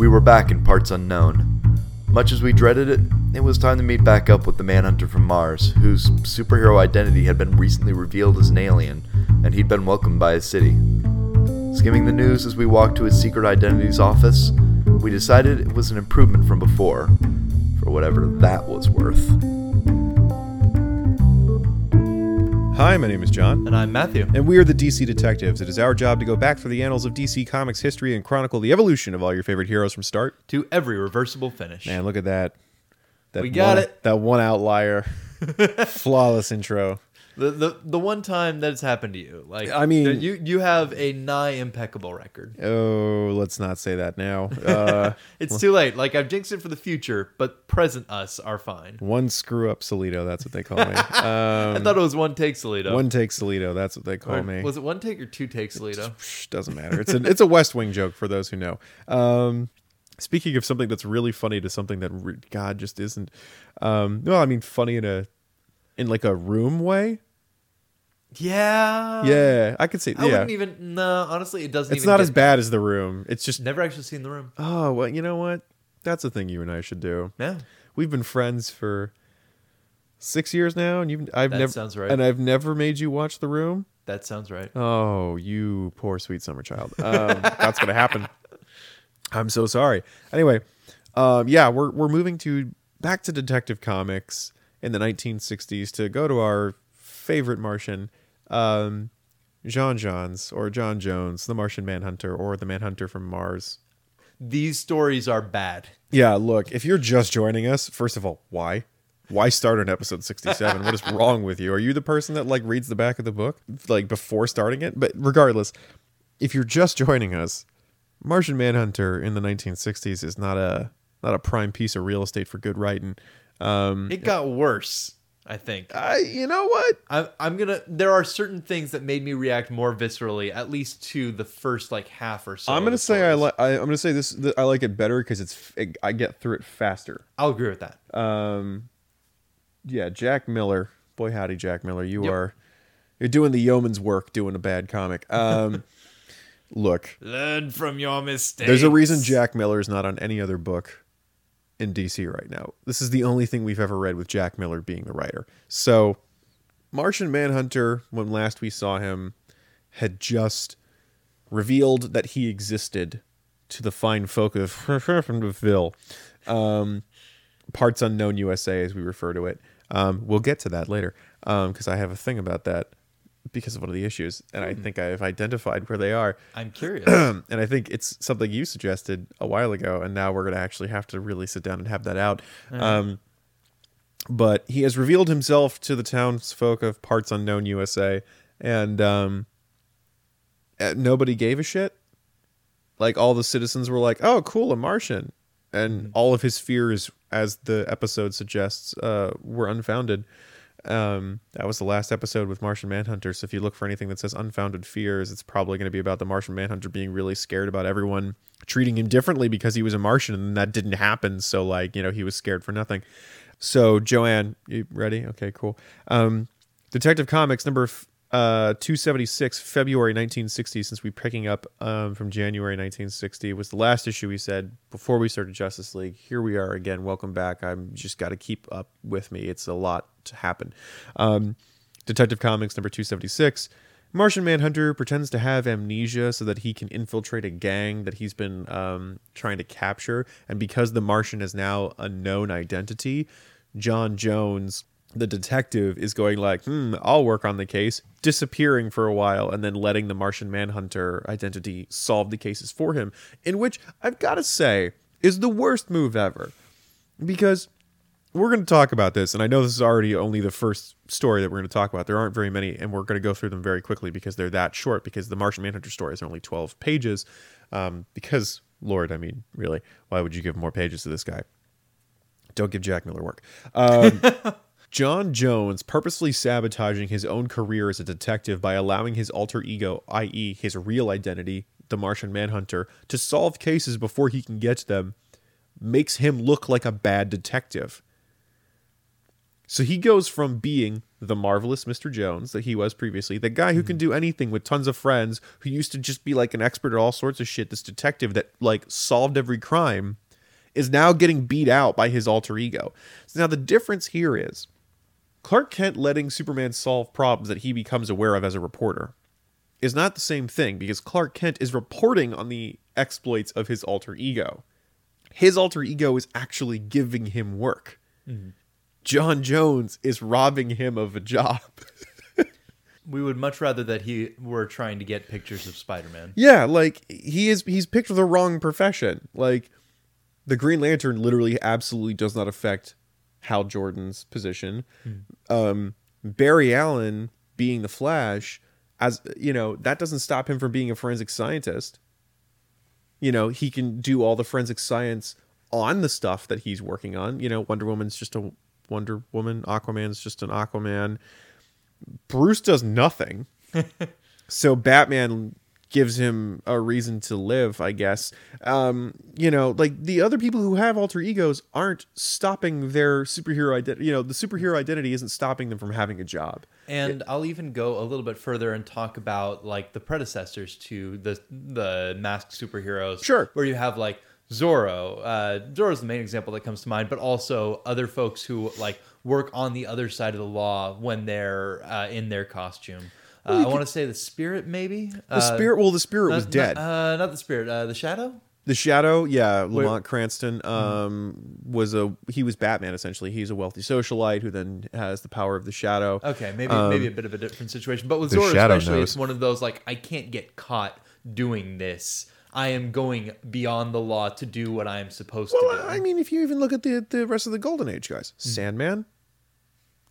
We were back in parts unknown. Much as we dreaded it, it was time to meet back up with the Manhunter from Mars, whose superhero identity had been recently revealed as an alien, and he'd been welcomed by his city. Skimming the news as we walked to his secret identity's office, we decided it was an improvement from before, for whatever that was worth. Hi, my name is John, And I'm Matthew. and we are the DC Detectives. It is our job to go back through the annals of DC Comics history and chronicle the evolution of all your favorite heroes from start. To every reversible finish. Man, look at that. that We got one- it. That one outlier. Flawless intro. The, the the one time that it's happened to you. Like I mean- you you have a nigh impeccable record. Oh, let's not say that now. Uh, It's too late. Like I've jinxed it for the future, but present us are fine. one screw up Solito, that's what they call me. I Um, thought it was one take Solito. one take Solito, that's what they call Or me. Was it one take or two takes Solito? Doesn't matter. It's a it's a West Wing joke for those who know. Um, speaking of something that's really funny to something that re- God just isn't. Um, well, I mean, funny in a in like a room way. Yeah. yeah, I could see. I yeah, wouldn't even. No, honestly, it doesn't. it's even not get- as bad as the room. It's just Never actually seen the room. oh well, you know what? That's a thing you and I should do. Yeah. We've been friends for six years now, and you've I've That never sounds right. and I've never made you watch the room. That sounds right. Oh, you poor sweet summer child. Um, that's gonna happen. I'm so sorry. Anyway, um, yeah, we're we're moving to back to Detective Comics in the 1960s to go to our favorite Martian, um, John Johns or John Jones, the Martian Manhunter or the Manhunter from Mars. These stories are bad. Yeah, look, if you're just joining us, first of all, why? Why start on episode 67? what is wrong with you? Are you the person that like reads the back of the book like before starting it? But regardless, if you're just joining us, Martian Manhunter in the 1960s is not a not a prime piece of real estate for good writing. Um It got worse. I think. I you know what? I'm, I'm gonna. There are certain things that made me react more viscerally, at least to the first like half or so. I'm gonna say I like. I'm gonna say this. That I like it better because it's. It, I get through it faster. I'll agree with that. Um, yeah, Jack Miller. Boy, howdy, Jack Miller. You Yep. are you're doing the yeoman's work, doing a bad comic. Um, look, Learn from your mistakes. there's a reason Jack Miller is not on any other book in DC right now. This is the only thing we've ever read with Jack Miller being the writer. So, Martian Manhunter, when last we saw him, had just revealed that he existed to the fine folk of. Um, parts unknown USA, as we refer to it. Um, we'll get to that later because I have a thing about that because of one of the issues, and I think I've identified where they are. I'm curious. and I think it's something you suggested a while ago, and now we're going to actually have to really sit down and have that out. Um, but he has revealed himself to the townsfolk of Parts Unknown USA, and um, uh, nobody gave a shit. Like all the citizens were like, "Oh, cool, a Martian," and all of his fears, as the episode suggests, uh, were unfounded. Um, that was the last episode with Martian Manhunter. So if you look for anything that says unfounded fears, it's probably going to be about the Martian Manhunter being really scared about everyone treating him differently because he was a Martian, and that didn't happen. So like you know he was scared for nothing. So Joanne, you ready? Okay, cool. Um, Detective Comics number f- uh 276, February 1960. Since we picking up um, from January 1960 was the last issue we said before we started Justice League. Here we are again. Welcome back. I'm just got to keep up with me. It's a lot to happen. Um, Detective Comics number 276. Martian Manhunter pretends to have amnesia so that he can infiltrate a gang that he's been um, trying to capture. And because the Martian is now a known identity, John Jones, the detective, is going like, hmm, I'll work on the case, disappearing for a while, and then letting the Martian Manhunter identity solve the cases for him. In which I've got to say is the worst move ever. Because we're going to talk about this, and I know this is already only the first story that we're going to talk about. There aren't very many, and we're going to go through them very quickly because they're that short. Because the Martian Manhunter stories are only twelve pages. Um, because Lord, I mean, really, why would you give more pages to this guy? Don't give Jack Miller work. Um, John Jones purposely sabotaging his own career as a detective by allowing his alter ego, i.e., his real identity, the Martian Manhunter, to solve cases before he can get to them, makes him look like a bad detective. So he goes from being the marvelous Mr. Jones that he was previously, the guy who can mm-hmm. do anything with tons of friends, who used to just be like an expert at all sorts of shit, this detective that like solved every crime, is now getting beat out by his alter ego. So now the difference here is Clark Kent letting Superman solve problems that he becomes aware of as a reporter is not the same thing because Clark Kent is reporting on the exploits of his alter ego. His alter ego is actually giving him work. Mm-hmm. John Jones is robbing him of a job. We would much rather that he were trying to get pictures of Spider-Man. yeah, like he is he's picked the wrong profession. Like the Green Lantern literally absolutely does not affect Hal Jordan's position. Um Barry Allen being the Flash as you know, that doesn't stop him from being a forensic scientist. You know, he can do all the forensic science on the stuff that he's working on. You know, Wonder Woman's just a Wonder Woman, Aquaman's just an Aquaman. Bruce does nothing. so Batman gives him a reason to live, I guess. Um, you know, like the other people who have alter egos aren't stopping their superhero identity. You know, the superhero identity isn't stopping them from having a job. And I'll even go a little bit further and talk about like the predecessors to the the masked superheroes. Sure. Where you have like Zorro. Uh, Zorro's the main example that comes to mind, but also other folks who like work on the other side of the law when they're uh, in their costume. Uh, I want to say the spirit, maybe. The spirit, well, the spirit was not, dead. Uh, not the spirit. Uh, the shadow. the Shadow, yeah, Where- Lamont Cranston um, was a he was Batman essentially. He's a wealthy socialite who then has the power of the Shadow. Okay, maybe Um, maybe a bit of a different situation, but with Zorro Shadow especially, knows. it's one of those like I can't get caught doing this. I am going beyond the law to do what I am supposed to Well, do. I mean, if you even look at the the rest of the Golden Age guys, Sandman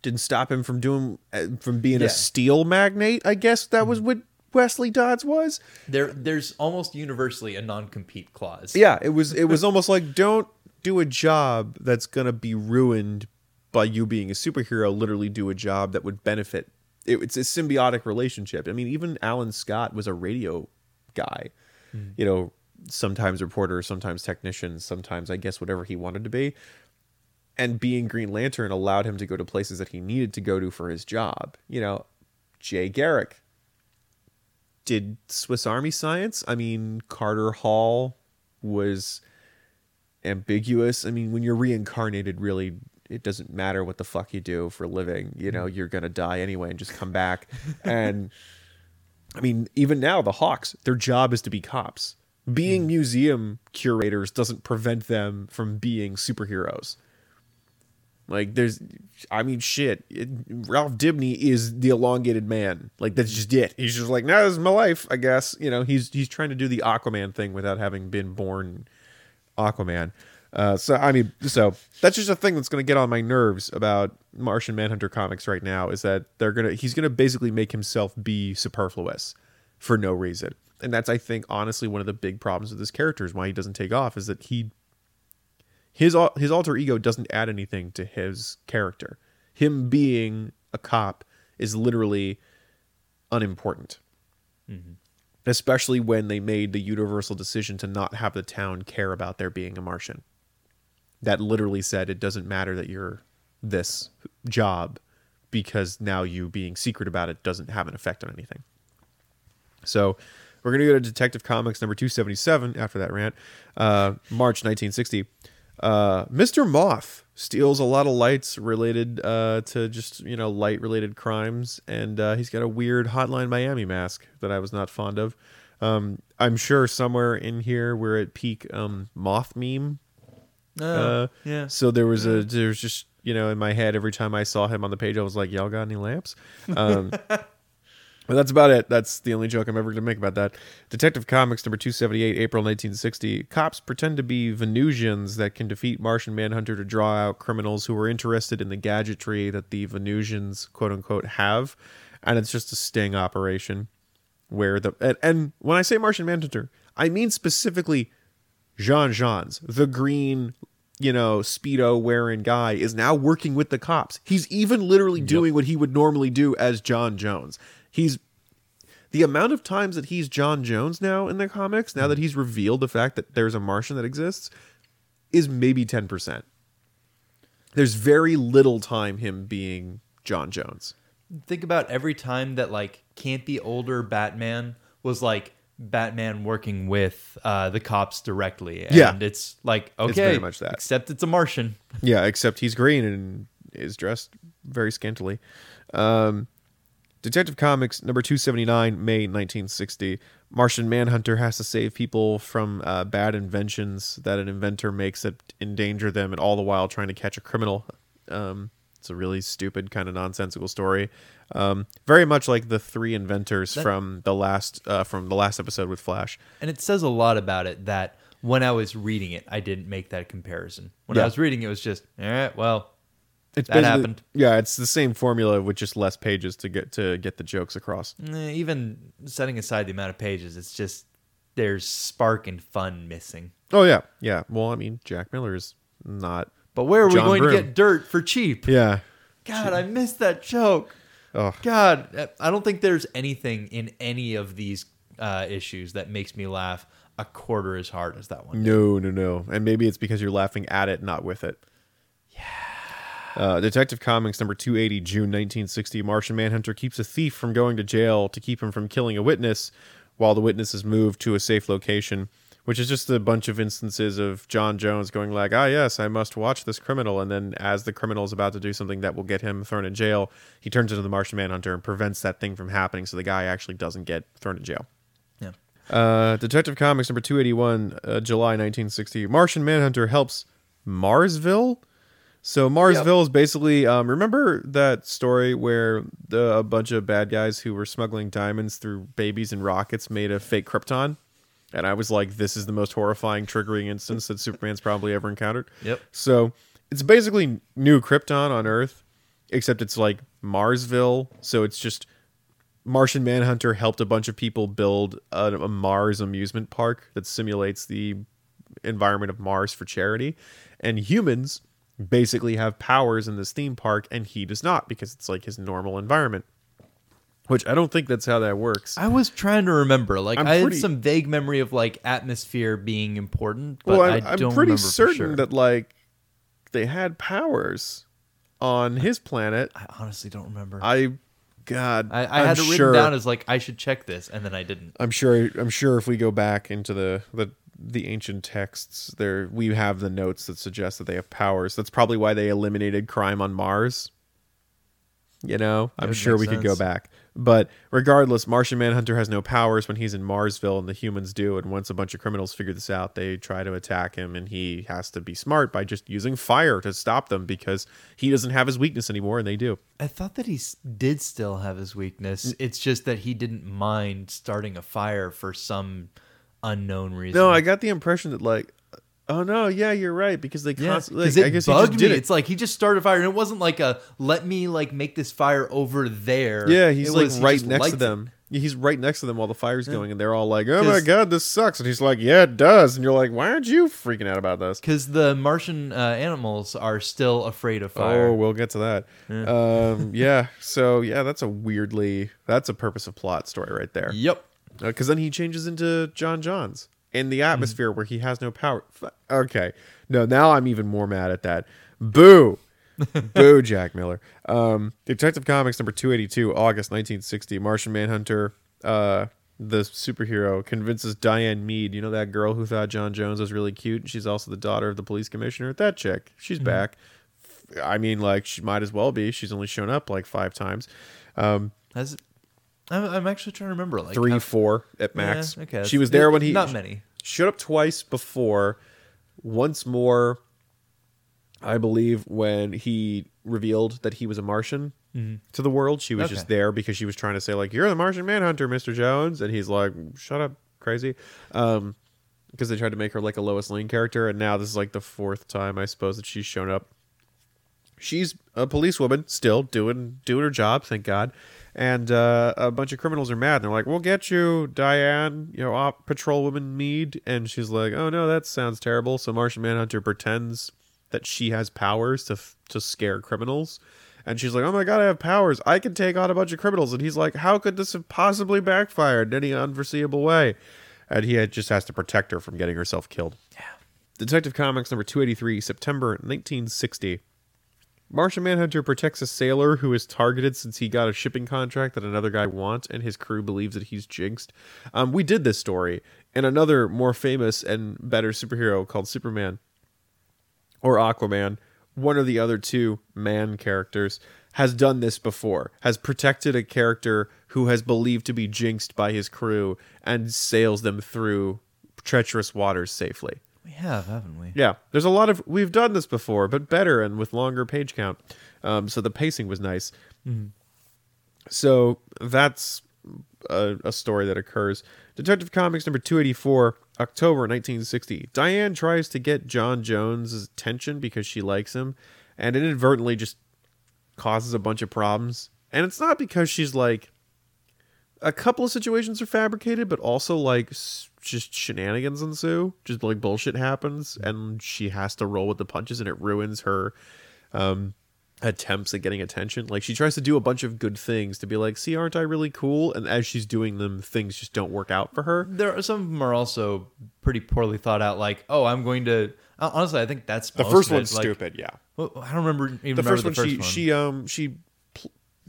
didn't stop him from doing uh, from being Yeah. a steel magnate. I guess that was what Wesley Dodds was. there, there's almost universally a non-compete clause. Yeah, it was it was almost like don't do a job that's gonna be ruined by you being a superhero. Literally, do a job that would benefit. It, it's a symbiotic relationship. I mean, even Alan Scott was a radio guy. Mm. You know, sometimes reporter, sometimes technician, sometimes I guess whatever he wanted to be. And being Green Lantern allowed him to go to places that he needed to go to for his job. You know, Jay Garrick did Swiss Army science. I mean, Carter Hall was ambiguous. I mean, when you're reincarnated, really, it doesn't matter what the fuck you do for a living. You know, mm. you're gonna die anyway and just come back. and I mean, even now, the Hawks, their job is to be cops. Being mm. museum curators doesn't prevent them from being superheroes. Like, there's, I mean, shit. It, Ralph Dibny is the elongated man. Like, that's just it. He's just like, no, this is my life, I guess. You know, he's he's trying to do the Aquaman thing without having been born Aquaman. Uh, so I mean, so that's just a thing that's going to get on my nerves about Martian Manhunter comics right now is that they're gonna he's gonna basically make himself be superfluous for no reason, and that's I think honestly one of the big problems with this character is why he doesn't take off is that he his his alter ego doesn't add anything to his character. Him being a cop is literally unimportant especially when they made the universal decision to not have the town care about there being a Martian. That literally said it doesn't matter that you're this job because now you being secret about it doesn't have an effect on anything. So we're going to go to Detective Comics number 277 after that rant. Uh, March 1960. Uh, Mr. Moth steals a lot of lights related uh, to just, you know, light related crimes. And uh, he's got a weird Hotline Miami mask that I was not fond of. Um, I'm sure somewhere in here we're at peak um, moth meme Oh, uh, yeah. So there was a there's just you know in my head every time I saw him on the page I was like, y'all got any lamps? Um, but that's about it. That's the only joke I'm ever going to make about that. Detective Comics number 278, April 1960. Cops pretend to be Venusians that can defeat Martian Manhunter to draw out criminals who are interested in the gadgetry that the Venusians quote unquote have, and it's just a sting operation where the and, and when I say Martian Manhunter, I mean specifically Jean Jeans, the green, you know, speedo wearing guy, is now working with the cops. He's even literally doing what he would normally do as John Jones. He's the amount of times that he's John Jones now in the comics, now that he's revealed the fact that there's a Martian that exists, is maybe ten percent. There's very little time him being John Jones. think about every time that like campy older Batman was like Batman working with uh, the cops directly. And Yeah. it's like okay, It's very much that. Except it's a Martian. Yeah, except he's green and is dressed very scantily. Um, Detective Comics number 279, May 1960. Martian Manhunter has to save people from uh, bad inventions that an inventor makes that endanger them, and all the while trying to catch a criminal. Um, it's a really stupid, kind of nonsensical story. Um, very much like the three inventors That- from the last uh, from the last episode with Flash. And it says a lot about it that when I was reading it, I didn't make that comparison. When Yeah. I was reading it, it was just, all right, well, It's That happened. Yeah, it's the same formula with just less pages to get to get the jokes across. eh, even setting aside the amount of pages, it's just there's spark and fun missing. Oh yeah, yeah. Well, I mean, Jack Miller is not. But where are we going Broome. to get dirt for cheap? Yeah. God, I missed that joke. Oh, God, I don't think there's anything in any of these uh, issues that makes me laugh a quarter as hard as that one. no, no, no. And maybe it's because you're laughing at it, not with it. Yeah. Uh, Detective Comics number 280, June 1960. Martian Manhunter keeps a thief from going to jail to keep him from killing a witness while the witness is moved to a safe location, which is just a bunch of instances of John Jones going like, ah, yes, I must watch this criminal. And then as the criminal is about to do something that will get him thrown in jail, he turns into the Martian Manhunter and prevents that thing from happening so the guy actually doesn't get thrown in jail. Yeah. Uh, Detective Comics number 281, uh, July 1960. Martian Manhunter helps Marsville. So Marsville is basically um, remember that story where the, a bunch of bad guys who were smuggling diamonds through babies and rockets made a fake Krypton, and I was like, this is the most horrifying, triggering instance that Superman's probably ever encountered. Yep. So it's basically new Krypton on Earth, except it's like Marsville. So it's just Martian Manhunter helped a bunch of people build a, a Mars amusement park that simulates the environment of Mars for charity, and humans basically have powers in this theme park, and he does not because it's like his normal environment. Which I don't think that's how that works. I was trying to remember. Like I'm I pretty- had some vague memory of like atmosphere being important, but well, I, I'm, I'm don't pretty remember for certain sure. that like they had powers on his planet. I honestly don't remember. I, God, I, I I'm had it written sure, down as like I should check this, and then I didn't. I'm sure. I'm sure if we go back into the the the ancient texts, there we have the notes that suggest that they have powers. That's probably why they eliminated crime on Mars. You know, I'm would sure make we could go sense. back. But regardless, Martian Manhunter has no powers when he's in Marsville, and the humans do. And once a bunch of criminals figure this out, they try to attack him, and he has to be smart by just using fire to stop them because he doesn't have his weakness anymore, and they do. I thought that he did still have his weakness. It's just that he didn't mind starting a fire for some unknown reason. No, I got the impression that like, oh no, yeah, you're right because they yeah, constantly. Like, I it guess bugged me. it. It's like he just started a fire, and it wasn't like a let me like make this fire over there. Yeah, he's It like was right just next to them. Yeah, He's right next to them while the fire's going, and they're all like, "Oh my god, this sucks!" And he's like, "Yeah, it does." And you're like, "Why aren't you freaking out about this?" Because the Martian uh, animals are still afraid of fire. Oh, we'll get to that. Um, yeah. So yeah, that's a weirdly that's a purpose of plot story right there. Yep. Because then he changes into John Johns in the atmosphere where he has no power. Okay, no, now I'm even more mad at that. Boo, boo, Jack Miller. Um, Detective Comics number two eighty two, August nineteen sixty. Martian Manhunter, uh, the superhero, convinces Diane Meade. You know that girl who thought John Jones was really cute. And she's also the daughter of the police commissioner. That chick, she's back. I mean, like she might as well be. She's only shown up like five times. Um, Has I'm, I'm actually trying to remember like three, how- four at max. Yeah, okay, she was there when he not many. showed up twice before. Once more, I believe, when he revealed that he was a Martian to the world. She was Okay. just there because she was trying to say like, "You're the Martian Manhunter, Mister Jones," and he's like, "Shut up, crazy." Um, because they tried to make her like a Lois Lane character, and now this is like the fourth time I suppose that she's shown up she's a policewoman still doing doing her job thank god and uh, a bunch of criminals are mad. And they're like we'll get you diane you know op patrol woman meade. And she's like oh no that sounds terrible. So martian manhunter pretends that she has powers to f- to scare criminals. And she's like oh my god i have powers. I can take on a bunch of criminals. And he's like how could this have possibly backfired in any unforeseeable way? And he had, just has to protect her from getting herself killed. Yeah. Detective comics number 283 september 1960 Martian Manhunter protects a sailor who is targeted since he got a shipping contract that another guy wants, and his crew believes that he's jinxed. Um, we did this story, and another more famous and better superhero called Superman or Aquaman, one of the other two man characters, has done this before, has protected a character who has believed to be jinxed by his crew and sails them through treacherous waters safely. We have, haven't we? Yeah, there's a lot of we've done this before, but better and with longer page count. Um, so the pacing was nice. So that's a, a story that occurs. Detective Comics number 284, October 1960. Diane tries to get John Jones' attention because she likes him, and inadvertently just causes a bunch of problems. And it's not because she's like a couple of situations are fabricated, but also like s- just shenanigans ensue. Just like bullshit happens, and she has to roll with the punches, and it ruins her um, attempts at getting attention. Like she tries to do a bunch of good things to be like, "See, aren't I really cool?" And as she's doing them, things just don't work out for her. There are some of them are also pretty poorly thought out. Like, oh, I'm going to. Honestly, I think that's The most first of it. one's Like, stupid. Yeah, well, I don't remember even the remember first the one, first she one. she um she pl-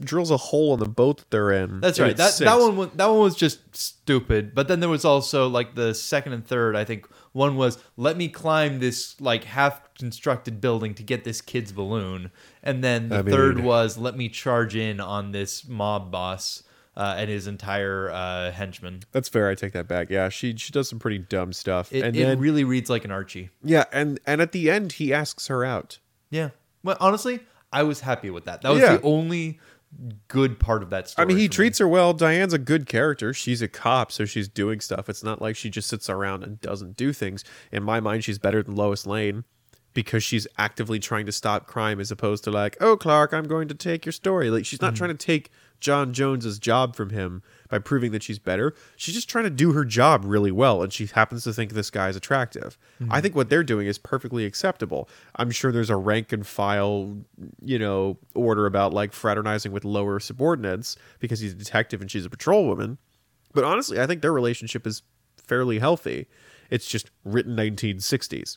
drills a hole in the boat that they're in. That's right. it That that one was, that one was just stupid. But then there was also like the second and third. I think one was let me climb this like half constructed building to get this kid's balloon, and then the I mean- third was let me charge in on this mob boss uh, and his entire uh, henchman. That's fair. I take that back. Yeah, she she does some pretty dumb stuff. It, and it then really reads like an Archie. yeah, and and at the end he asks her out. Yeah. Well, honestly, I was happy with that. That was Yeah. the only good part of that story. I mean, he for me. treats her well. Diane's a good character. She's a cop, so she's doing stuff. It's not like she just sits around and doesn't do things. In my mind, she's better than Lois Lane because she's actively trying to stop crime as opposed to like, oh, Clark, I'm going to take your story. Like, she's not mm. trying to take John Jones's job from him by proving that she's better. She's just trying to do her job really well, and she happens to think this guy is attractive. I think what they're doing is perfectly acceptable. I'm sure there's a rank and file, you know, order about like fraternizing with lower subordinates because he's a detective and she's a patrol woman. But honestly, I think their relationship is fairly healthy. It's just written 1960s.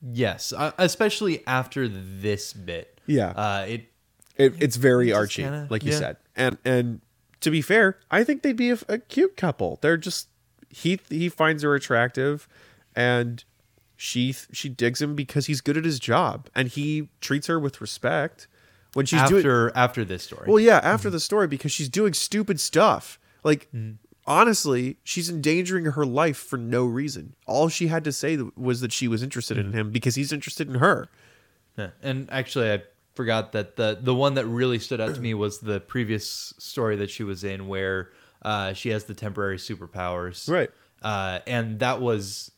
Yes, uh, especially after this bit. Yeah. Uh, it It, it's very Just Archie, kinda- like you yeah. said. And and to be fair, I think they'd be a, a cute couple. They're just he he finds her attractive, and she she digs him because he's good at his job, and he treats her with respect when she's doing. after after this story. Well, yeah, after mm-hmm. the story because she's doing stupid stuff. Like mm-hmm. honestly, she's endangering her life for no reason. All she had to say was that she was interested in mm-hmm. him because he's interested in her. Yeah. And actually, I forgot that the the one that really stood out to me was the previous story that she was in, where uh, she has the temporary superpowers, Right. Uh, and that was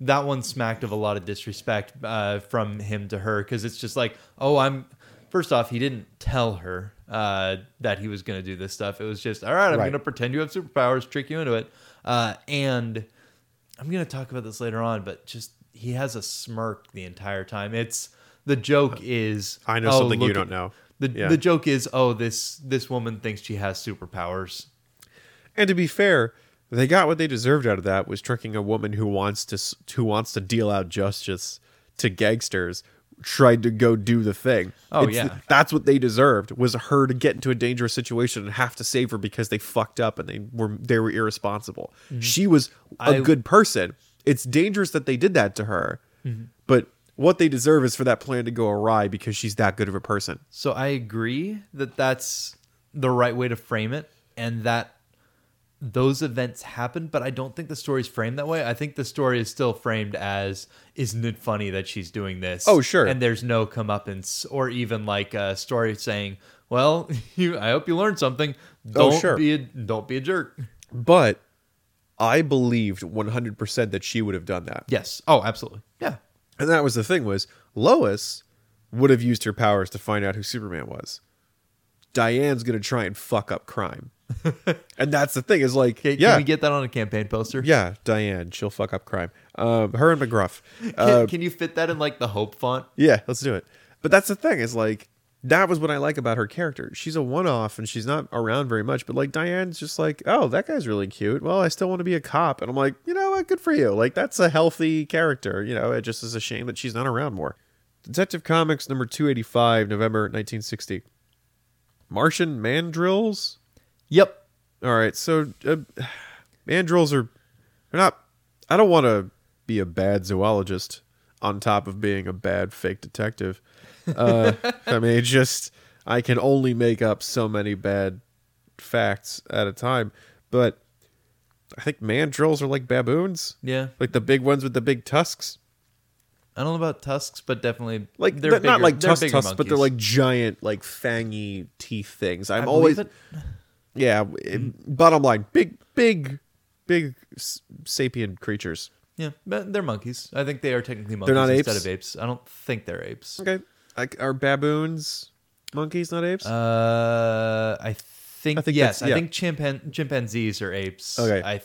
that one smacked of a lot of disrespect uh, from him to her because it's just like, oh, I'm. First off, he didn't tell her uh, that he was going to do this stuff. It was just, all right, I'm Right. going to pretend you have superpowers, trick you into it, uh, and I'm gonna talk about this later on, but just he has a smirk the entire time. It's the joke uh, is I know oh, something you don't at- know. The Yeah. the joke is oh this this woman thinks she has superpowers. And to be fair, they got what they deserved out of that was tricking a woman who wants to who wants to deal out justice to gangsters tried to go do the thing. Oh, yeah. That's what they deserved was her to get into a dangerous situation and have to save her because they fucked up and they were they were irresponsible. Mm-hmm. She was a I- good person. It's dangerous that they did that to her. Mm-hmm. But what they deserve is for that plan to go awry because she's that good of a person. So I agree that that's the right way to frame it, and that those events happened. But I don't think the story's framed that way. I think the story is still framed as isn't it funny that she's doing this? Oh, sure. And there's no comeuppance or even like a story saying, well, you I hope you learned something. Oh, Don't sure. be a don't be a jerk. But I believed 100% that she would have done that. Yes. Oh, absolutely. Yeah. And that was the thing was Lois would have used her powers to find out who Superman was. Diane's going to try and fuck up crime. and that's the thing is like Can, yeah. can we get that on a campaign poster? yeah, Diane, she'll fuck up crime. Um her and McGruff. Can, Uh, can you fit that in like the hope font? yeah, let's do it. But that's the thing is like that was what I like about her character. She's a one-off and she's not around very much, but like Diane's just like, "Oh, that guy's really cute. Well, I still want to be a cop." And I'm like, "You know what? Good for you. Like that's a healthy character, you know. It just is a shame that she's not around more." Detective Comics number 285, November 1960. Martian mandrills? Yep. All right, so uh, mandrills are they're not I don't want to be a bad zoologist on top of being a bad fake detective. Uh, I mean, it just I can only make up so many bad facts at a time, but I think mandrills are like baboons, Yeah. like the big ones with the big tusks. I don't know about tusks, but definitely Like they're they're not like tusk tusks, but they're like giant, like fangy teeth things. I'm always it. yeah. it- bottom line, big, big, big sapient creatures. Yeah, but they're monkeys. I think they are technically monkeys they're not instead apes? of apes. I don't think they're apes. Okay, like are baboons monkeys, not apes? Uh, I think, I think yes. yeah. I think chimpan- chimpanzees are apes. Okay. I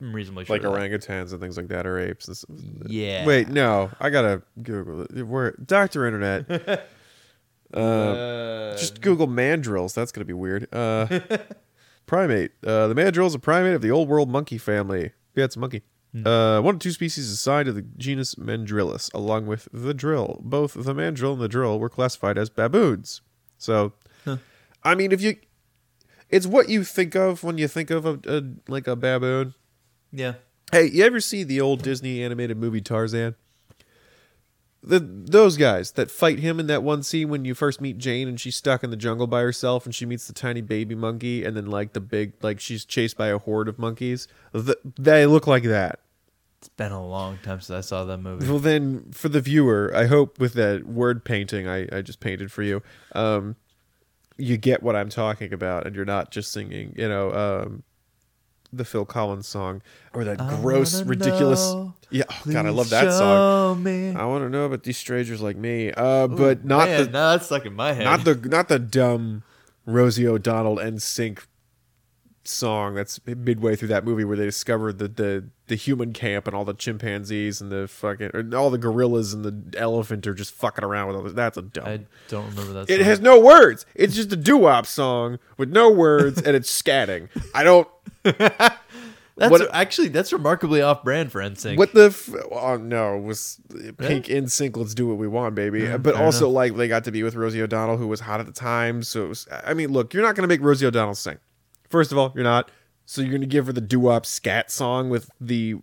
I'm reasonably sure. like orangutans and things like that are apes. Yeah. Wait, no, I gotta Google it. Where Doctor Internet? uh, Uh, just Google mandrills. That's gonna be weird. Uh, primate. Uh, the mandrill is a primate of the old world monkey family. Yeah, it's a monkey. Uh, one of two species aside of the genus Mandrillus, along with the drill. Both the mandrill and the drill were classified as baboons. So, I mean, if you, it's what you think of when you think of a, a like a baboon. yeah. Hey, you ever see the old Disney animated movie Tarzan? The those guys that fight him in that one scene when you first meet Jane and she's stuck in the jungle by herself and she meets the tiny baby monkey and then like the big like she's chased by a horde of monkeys. Th they look like that. It's been a long time since I saw that movie. Well, then for the viewer, I hope with that word painting I, I just painted for you, um, you get what I'm talking about, and you're not just singing, you know, um, the Phil Collins song or that I gross, ridiculous. know, yeah, oh, God, I love that song. Me. I want to know about these strangers like me, uh, but not Man, the now that's stuck in my head. not the not the dumb Rosie O'Donnell NSYNC song that's midway through that movie where they discover the the the human camp and all the chimpanzees and the fucking or all the gorillas and the elephant are just fucking around with all this. That's a dumb. I don't remember that. it has no words. It's just a doo-wop song with no words and it's scatting. I don't That's what- actually that's remarkably off-brand for NSYNC. What the? F- oh no, was Pink in sync. Let's do what we want, baby. but also, enough. like, they got to be with Rosie O'Donnell, who was hot at the time. So, it was, I mean, look, you're not going to make Rosie O'Donnell sing. First of all, you're not. So you're going to give her the doo-wop scat song with the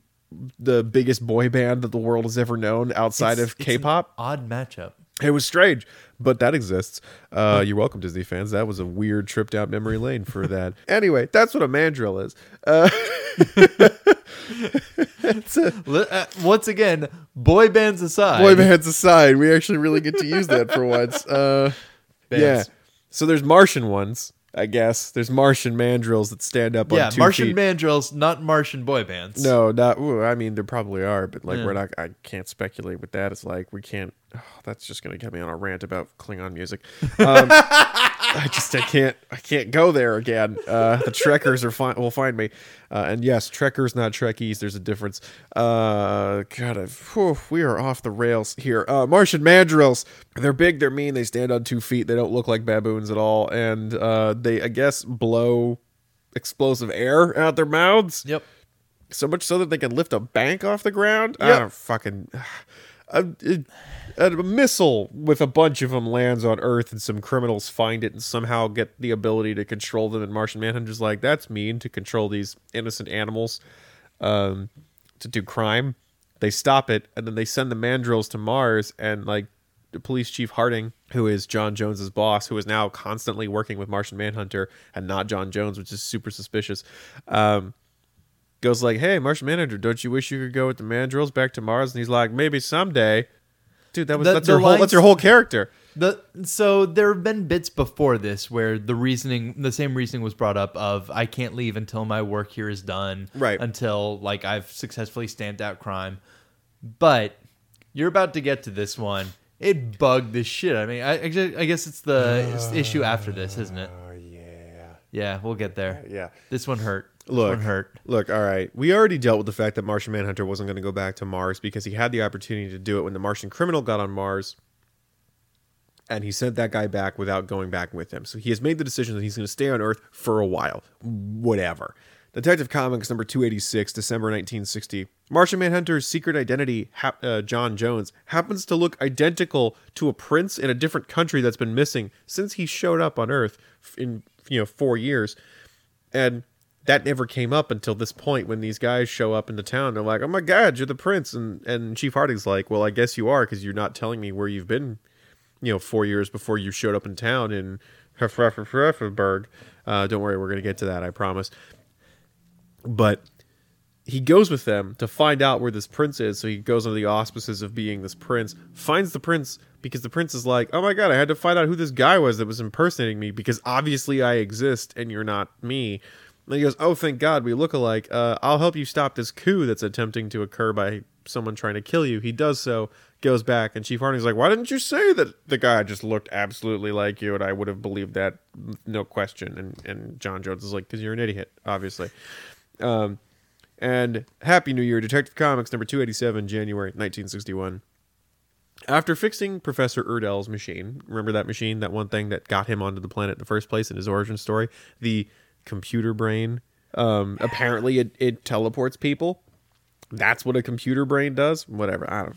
the biggest boy band that the world has ever known outside It's- of K-pop. odd matchup. It was strange, but that exists. Uh, you're welcome, Disney fans. That was a weird trip down memory lane for that. anyway, that's what a mandrill is. Uh, Li- uh, once again, boy bands aside. boy bands aside, we actually really get to use that for once. Uh, yeah. So there's Martian ones, I guess. There's Martian mandrills that stand up Yeah, on two Martian feet. mandrills, not Martian boy bands. no, not. Ooh, I mean, there probably are, but like Yeah. we're not. I can't speculate with that. It's like we can't. Oh, that's just gonna get me on a rant about Klingon music. Um, I just I can't I can't go there again. Uh, the Trekkers are fi- will find me, uh, and yes, Trekkers not Trekkies. There's a difference. Uh, God, whew, we are off the rails here. Uh, Martian mandrills. They're big. They're mean. They stand on two feet. They don't look like baboons at all, and uh, they I guess blow explosive air out their mouths Yep. so much so that they can lift a bank off the ground. I don't fucking. A, a, missile with a bunch of them lands on Earth, and some criminals find it and somehow get the ability to control them. And Martian Manhunter's like, "That's mean to control these innocent animals um, to do crime." They stop it, and then they send the mandrills to Mars, and like police chief Harding, who is John Jones's boss, who is now constantly working with Martian Manhunter and not John Jones, which is super suspicious. Um, goes like, "Hey, Martian Manager, don't you wish you could go with the mandrills back to Mars?" And he's like, "Maybe someday." Dude, that was The- that's the your whole that's your whole character. The so there have been bits before this where the reasoning, the same reasoning was brought up of I can't leave until my work here is done, Right. Until like I've successfully stamped out crime. But you're about to get to this one. It bugged the shit. I mean, I, I guess it's the it's the issue after this, isn't it? Oh yeah, Yeah, we'll get there. yeah. This one hurt. Look, hurt. Look, all right. We already dealt with the fact that Martian Manhunter wasn't going to go back to Mars because he had the opportunity to do it when the Martian criminal got on Mars. And he sent that guy back without going back with him. So he has made the decision that he's going to stay on Earth for a while. Whatever. Detective Comics number 286, December 1960. Martian Manhunter's secret identity, hap- uh, John Jones, happens to look identical to a prince in a different country that's been missing since he showed up on Earth in you know four years, and that never came up until this point when these guys show up in the town. They're like, "Oh my God, you're the prince," and and Chief Harding's like, "Well, I guess you are because you're not telling me where you've been, you know, four years before you showed up in town in Heffenberg. Uh, don't worry, we're gonna get to that, I promise." But he goes with them to find out where this prince is. So he goes under the auspices of being this prince, finds the prince because the prince is like, "Oh my god, I had to find out who this guy was that was impersonating me because obviously I exist and you're not me." And he goes, "Oh, thank God, we look alike. Uh, I'll help you stop this coup that's attempting to occur by someone trying to kill you." He does so, goes back, and Chief Harding's like, "Why didn't you say that the guy just looked absolutely like you?" And I would have believed that, no question. And and John Jones is like, "Because you're an idiot, obviously." Um, and Happy New Year, Detective Comics number 287, January 1961. After fixing Professor Erdel's machine, remember that machine, that one thing that got him onto the planet in the first place in his origin story? The computer brain. Um, apparently, it, it teleports people. That's what a computer brain does. Whatever. I don't.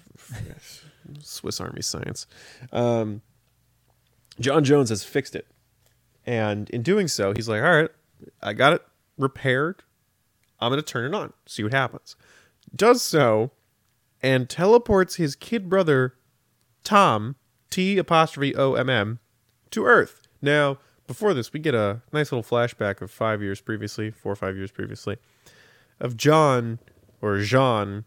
Swiss Army science. Um, John Jones has fixed it. And in doing so, he's like, all right, I got it repaired. I'm going to turn it on, see what happens. Does so, and teleports his kid brother, Tom, T apostrophe O M M, to Earth. Now, before this, we get a nice little flashback of five years previously, four or five years previously, of John or Jean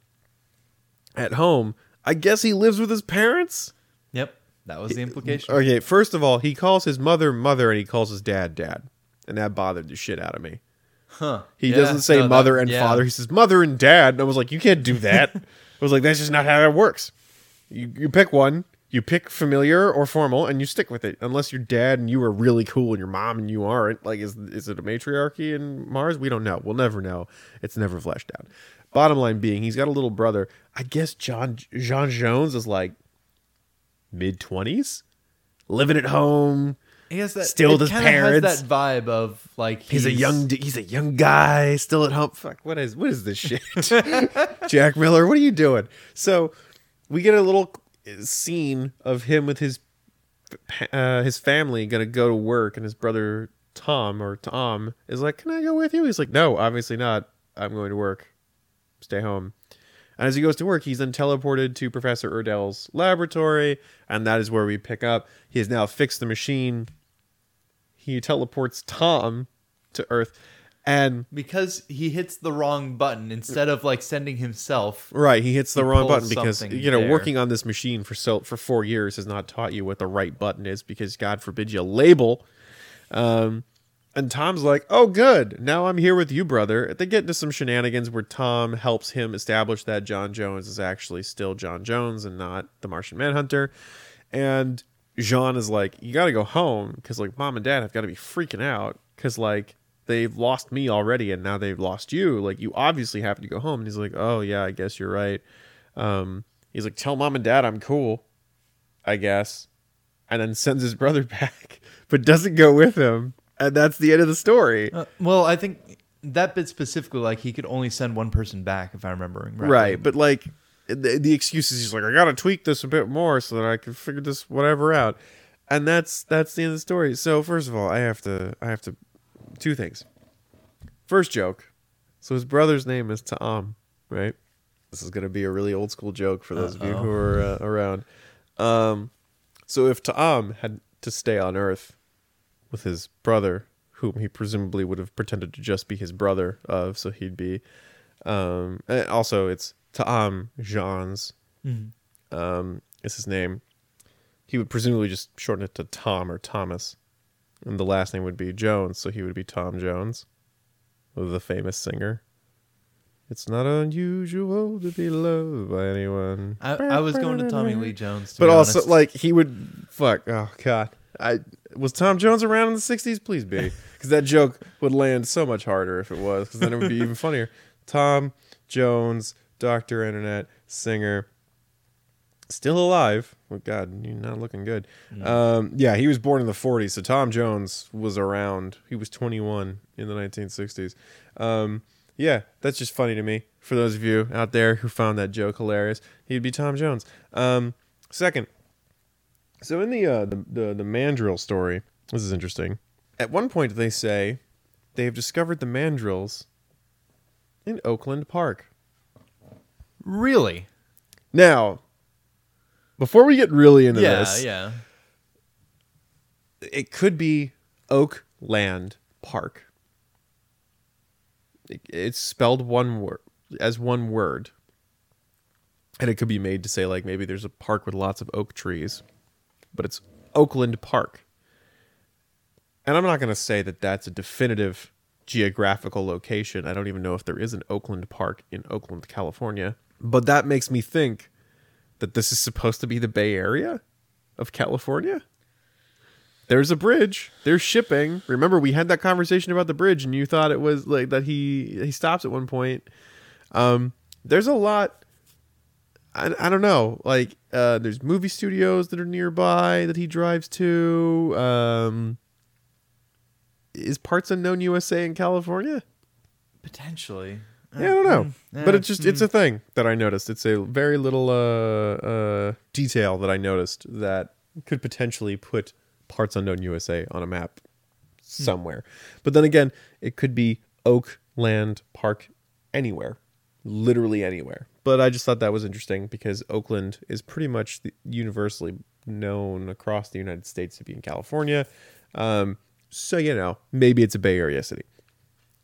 at home. I guess he lives with his parents? Yep, that was the implication. Okay, first of all, he calls his mother mother and he calls his dad dad. And that bothered the shit out of me. Huh? He Yeah, doesn't say no, that- mother and yeah. father. He says mother and dad. And I was like, you can't do that. I was like, that's just not how that works. You, you pick one. You pick familiar or formal, and you stick with it. Unless your dad and you are really cool, and your mom and you aren't. Like, is is it a matriarchy in Mars? We don't know. We'll never know. It's never fleshed out. Bottom line being, he's got a little brother. I guess John Jean Jones is like mid twenties, living at home. He has that. Still his parents. Has that vibe of like He's, a young he's a young guy still at home. Fuck, what is what is this shit? Jack Miller, what are you doing? So we get a little scene of him with his uh, his family gonna go to work, and his brother Tom or Tom is like, "Can I go with you?" He's like, "No, obviously not. I'm going to work. Stay home." And as he goes to work, he's then teleported to Professor Erdel's laboratory, and that is where we pick up. He has now fixed the machine. He teleports Tom to Earth, and because he hits the wrong button instead of like sending himself. right, he hits the He wrong button because you know there. working on this machine for so for four years has not taught you what the right button is because God forbid you label. Um, and Tom's like, "Oh, good. Now I'm here with you, brother." They get into some shenanigans where Tom helps him establish that John Jones is actually still John Jones and not the Martian Manhunter. And Jean is like, "You got to go home because like mom and dad have got to be freaking out because like they've lost me already and now they've lost you. Like you obviously have to go home." And he's like, "Oh yeah, I guess you're right." Um, he's like, "Tell mom and dad I'm cool, I guess," and then sends his brother back, but doesn't go with him. And that's the end of the story. Uh, well, I think that bit specifically, like he could only send one person back, if I'm remembering right. Right, but like the, the excuse is he's like, I gotta tweak this a bit more so that I can figure this whatever out, and that's that's the end of the story. So first of all, I have to I have to two things. First joke, so his brother's name is Ta'am, right? This is gonna be a really old school joke for those of you who are uh, around. Um, so if Ta'am had to stay on Earth with his brother, whom he presumably would have pretended to just be his brother of, so he'd be. Um, and also, it's Ta'am Jean's um, is his name. He would presumably just shorten it to Tom or Thomas, and the last name would be Jones, so he would be Tom Jones, the famous singer. It's not unusual to be loved by anyone. I, I was going to Tommy Lee Jones, to But also, honest. like he would fuck. Oh God, I was Tom Jones around in the '60s. Please be, because that joke would land so much harder if it was, because then it would be even funnier. Tom Jones, Doctor Internet, singer. still alive. Well, God, you're not looking good. Um, yeah, he was born in the 40s, so Tom Jones was around. He was 21 in the 1960s. Um, yeah, that's just funny to me. For those of you out there who found that joke hilarious, he'd be Tom Jones. Um, second, so in the, uh, the the the mandrill story, this is interesting. At one point, they say they've discovered the mandrills in Oakland Park. Really? Now, before we get really into yeah, this, yeah. it could be Oakland Park. It- It's spelled one word as one word. And it could be made to say like maybe there's a park with lots of oak trees, but it's Oakland Park. And I'm not going to say that that's a definitive geographical location. I don't even know if there is an Oakland Park in Oakland, California. But that makes me think that this is supposed to be the Bay Area of California. There's a bridge. There's shipping. Remember, we had that conversation about the bridge, and you thought it was like that. He he stops at one point. Um, there's a lot. I, I don't know. Like, uh, there's movie studios that are nearby that he drives to. Um, is Parts Unknown USA in California? Potentially. Yeah, I don't know. Mm, but it's just it's a thing that I noticed. It's a very little uh, uh, detail that I noticed that could potentially put Parts Unknown USA on a map somewhere. But then again, it could be Oakland Park anywhere, literally anywhere. But I just thought that was interesting because Oakland is pretty much the, universally known across the United States to be in California. Um, so you know, maybe it's a Bay Area city.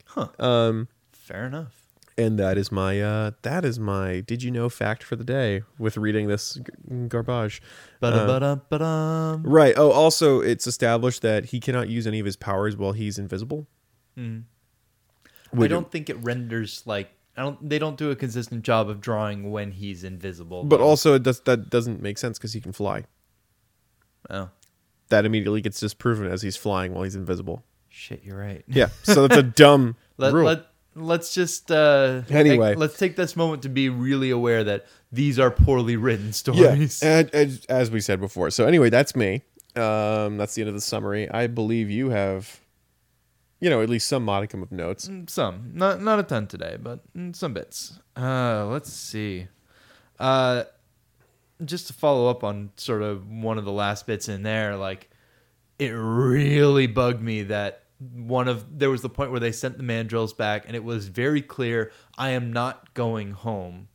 Huh. Um, Fair enough. And that is my uh that is my did you know fact for the day with reading this g- garbage But Uh, um. right oh also it's established that he cannot use any of his powers while he's invisible I Would- don't think it renders like I don't. They don't do a consistent job of drawing when he's invisible. but also it does that doesn't make sense because he can fly oh that immediately gets disproven as he's flying while he's invisible shit, you're right. yeah so that's a dumb Let, rule let let's just uh Anyway. let's take this moment to be really aware that these are poorly written yeah stories. and, and as we said before so anyway that's me um that's the end of the summary i believe you have you know at least some modicum of notes Mm, Some, not not a ton today, but mm, some bits. Uh, let's see. Uh, just to follow up on sort of one of the last bits in there, like it really bugged me that one of there was the point where they sent the mandrills back, and it was very clear I am not going home.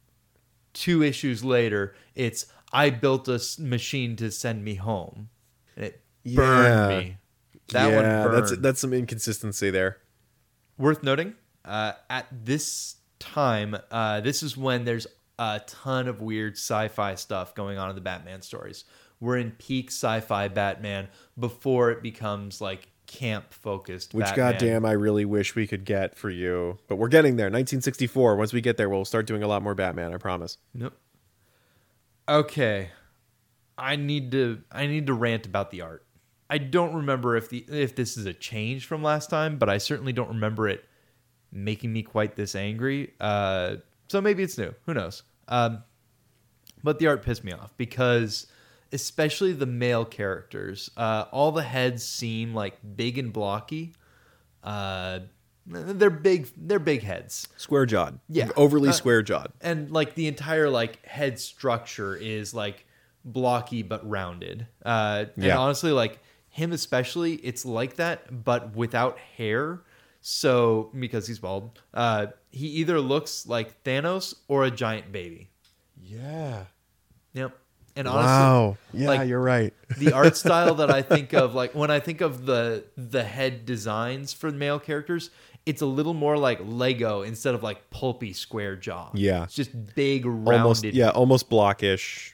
Two issues later, it's I built a machine to send me home, and it burned Yeah. me. That one burned that's that's some inconsistency there. worth noting uh, at this time uh, this is when there's a ton of weird sci-fi stuff going on in the batman stories we're in peak sci-fi batman before it becomes like camp focused Which batman. goddamn I really wish we could get for you. But we're getting there. 1964. Once we get there, we'll start doing a lot more Batman, I promise. Nope. Okay. I need to I need to rant about the art. I don't remember if the if this is a change from last time, but I certainly don't remember it making me quite this angry. Uh, so maybe it's new. Who knows? Um, but the art pissed me off because especially the male characters, uh, all the heads seem like big and blocky. Uh, they're big. They're big heads Square jawed. Yeah. Overly Uh, square jawed. and like the entire like head structure is like blocky but rounded uh and Yeah. honestly like him especially it's like that but without hair so because he's bald uh he either looks like thanos or a giant baby Yeah. yep and honestly Wow. Yeah, like- you're right. the art style that I think of, like when I think of the the head designs for male characters, it's a little more like Lego instead of like pulpy square jaw. Yeah. it's just big rounded. almost yeah, almost blockish.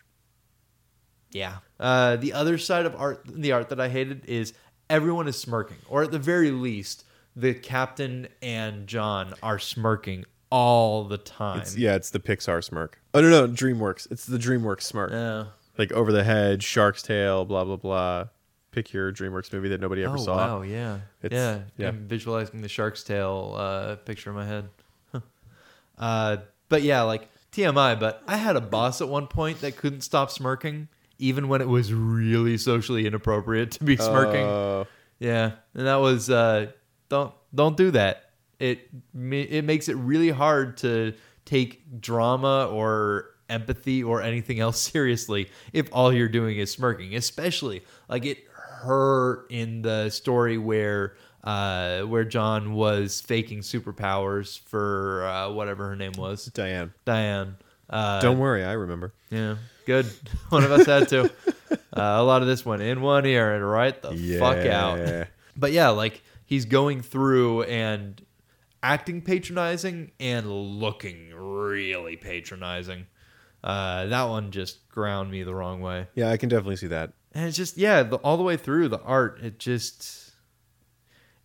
yeah. Uh, the other side of art, the art that I hated is everyone is smirking, or at the very least, the captain and John are smirking all the time. It's, yeah, it's the Pixar smirk. Oh no, no, DreamWorks. It's the DreamWorks smirk. Yeah. Like over the head, Shark's Tale, blah blah blah. Pick your DreamWorks movie that nobody ever oh saw. wow, yeah, It's- yeah. yeah. I'm visualizing the Shark's Tale uh, picture in my head. Huh. uh, but yeah, like TMI, but I had a boss at one point that couldn't stop smirking, even when it was really socially inappropriate to be smirking. Uh, Yeah, and that was uh, don't don't do that. It it makes it really hard to take drama or empathy or anything else seriously if all you're doing is smirking. Especially like it hurt in the story where uh, where John was faking superpowers for uh, whatever her name was, Diane. Diane. Uh, Don't worry, I remember. yeah, good. One of us had to. Uh, a lot of this went in one ear and right the fuck out. But yeah, like he's going through and acting patronizing and looking really patronizing. Uh, that one just ground me the wrong way. Yeah, I can definitely see that. And it's just yeah, the, all the way through the art, it just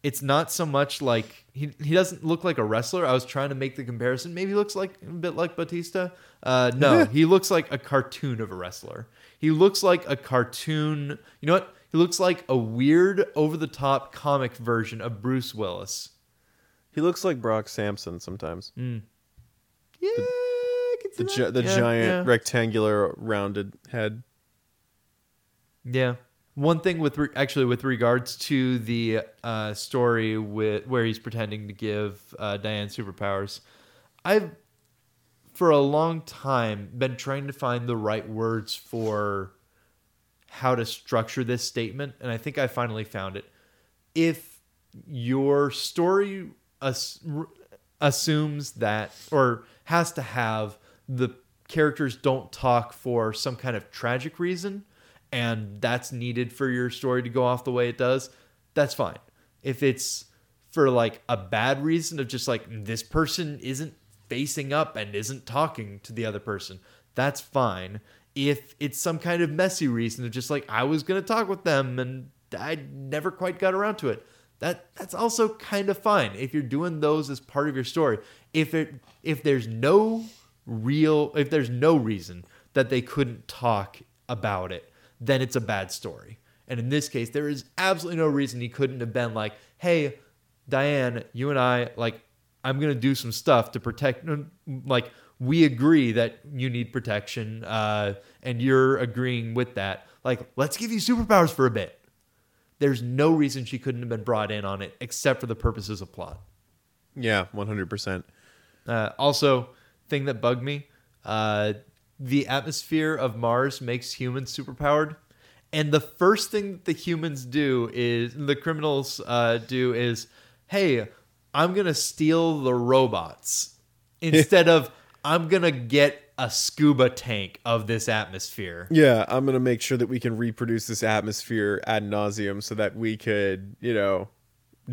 it's not so much like he he doesn't look like a wrestler. I was trying to make the comparison. Maybe he looks like a bit like Batista. Uh, no, he looks like a cartoon of a wrestler. He looks like a cartoon. You know what? He looks like a weird, over the top comic version of Bruce Willis. He looks like Brock Samson sometimes. Yeah, I can see The gi- the Yeah, giant yeah. rectangular rounded head. Yeah. One thing with re- actually with regards to the uh, story with where he's pretending to give uh, Diane superpowers, I've for a long time been trying to find the right words for how to structure this statement, and I think I finally found it. If your story ass- r- assumes that or has to have the characters don't talk for some kind of tragic reason and that's needed for your story to go off the way it does that's fine. If it's for like a bad reason of just like this person isn't facing up and isn't talking to the other person that's fine. If it's some kind of messy reason of just like i was going to talk with them and i never quite got around to it that that's also kind of fine if you're doing those as part of your story. If it if there's no real if there's no reason that they couldn't talk about it then it's a bad story and in this case there is absolutely no reason he couldn't have been like hey diane you and i like i'm gonna do some stuff to protect like we agree that you need protection uh, and you're agreeing with that like let's give you superpowers for a bit there's no reason she couldn't have been brought in on it except for the purposes of plot. Yeah, one hundred percent. Uh, also, thing that bugged me: uh, the atmosphere of Mars makes humans superpowered, and the first thing that the humans do is the criminals uh, do is, "Hey, I'm gonna steal the robots," instead of "I'm gonna get." A scuba tank of this atmosphere. Yeah, I'm gonna make sure that we can reproduce this atmosphere ad nauseum so that we could, you know,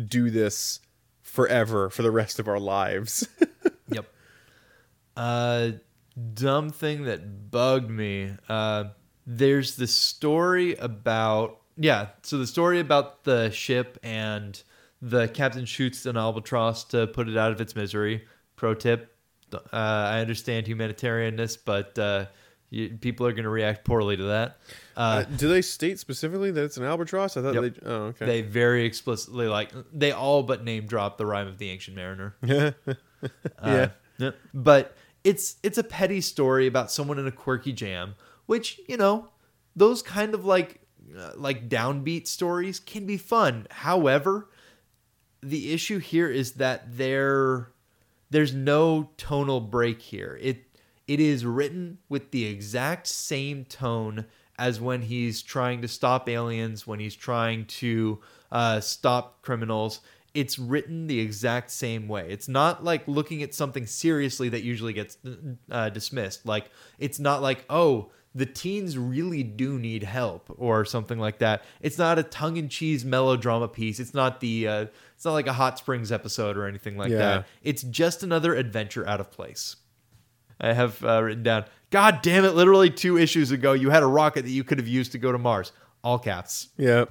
do this forever for the rest of our lives. Yep. Uh, dumb thing that bugged me. Uh, there's the story about yeah. So the story about the ship and the captain shoots an albatross to put it out of its misery. Pro tip: uh, I understand humanitarianness, but uh, you, people are going to react poorly to that. Uh, Uh, do they state specifically that it's an albatross? I thought Yep. they. Oh, okay. They very explicitly like they all but name drop the rhyme of the ancient mariner. yeah. Uh, But it's it's a petty story about someone in a quirky jam, which you know, those kind of like uh, like downbeat stories can be fun. However, the issue here is that there there's no tonal break here. It it is written with the exact same tone as when he's trying to stop aliens, when he's trying to uh, stop criminals. It's written the exact same way. It's not like looking at something seriously that usually gets uh, dismissed. Like it's not like oh the teens really do need help or something like that. It's not a tongue in cheese melodrama piece. It's not the uh, it's not like a Hot Springs episode or anything like Yeah. that. It's just another adventure out of place. I have uh, written down. God damn it! Literally two issues ago, you had a rocket that you could have used to go to Mars. All caps. Yeah.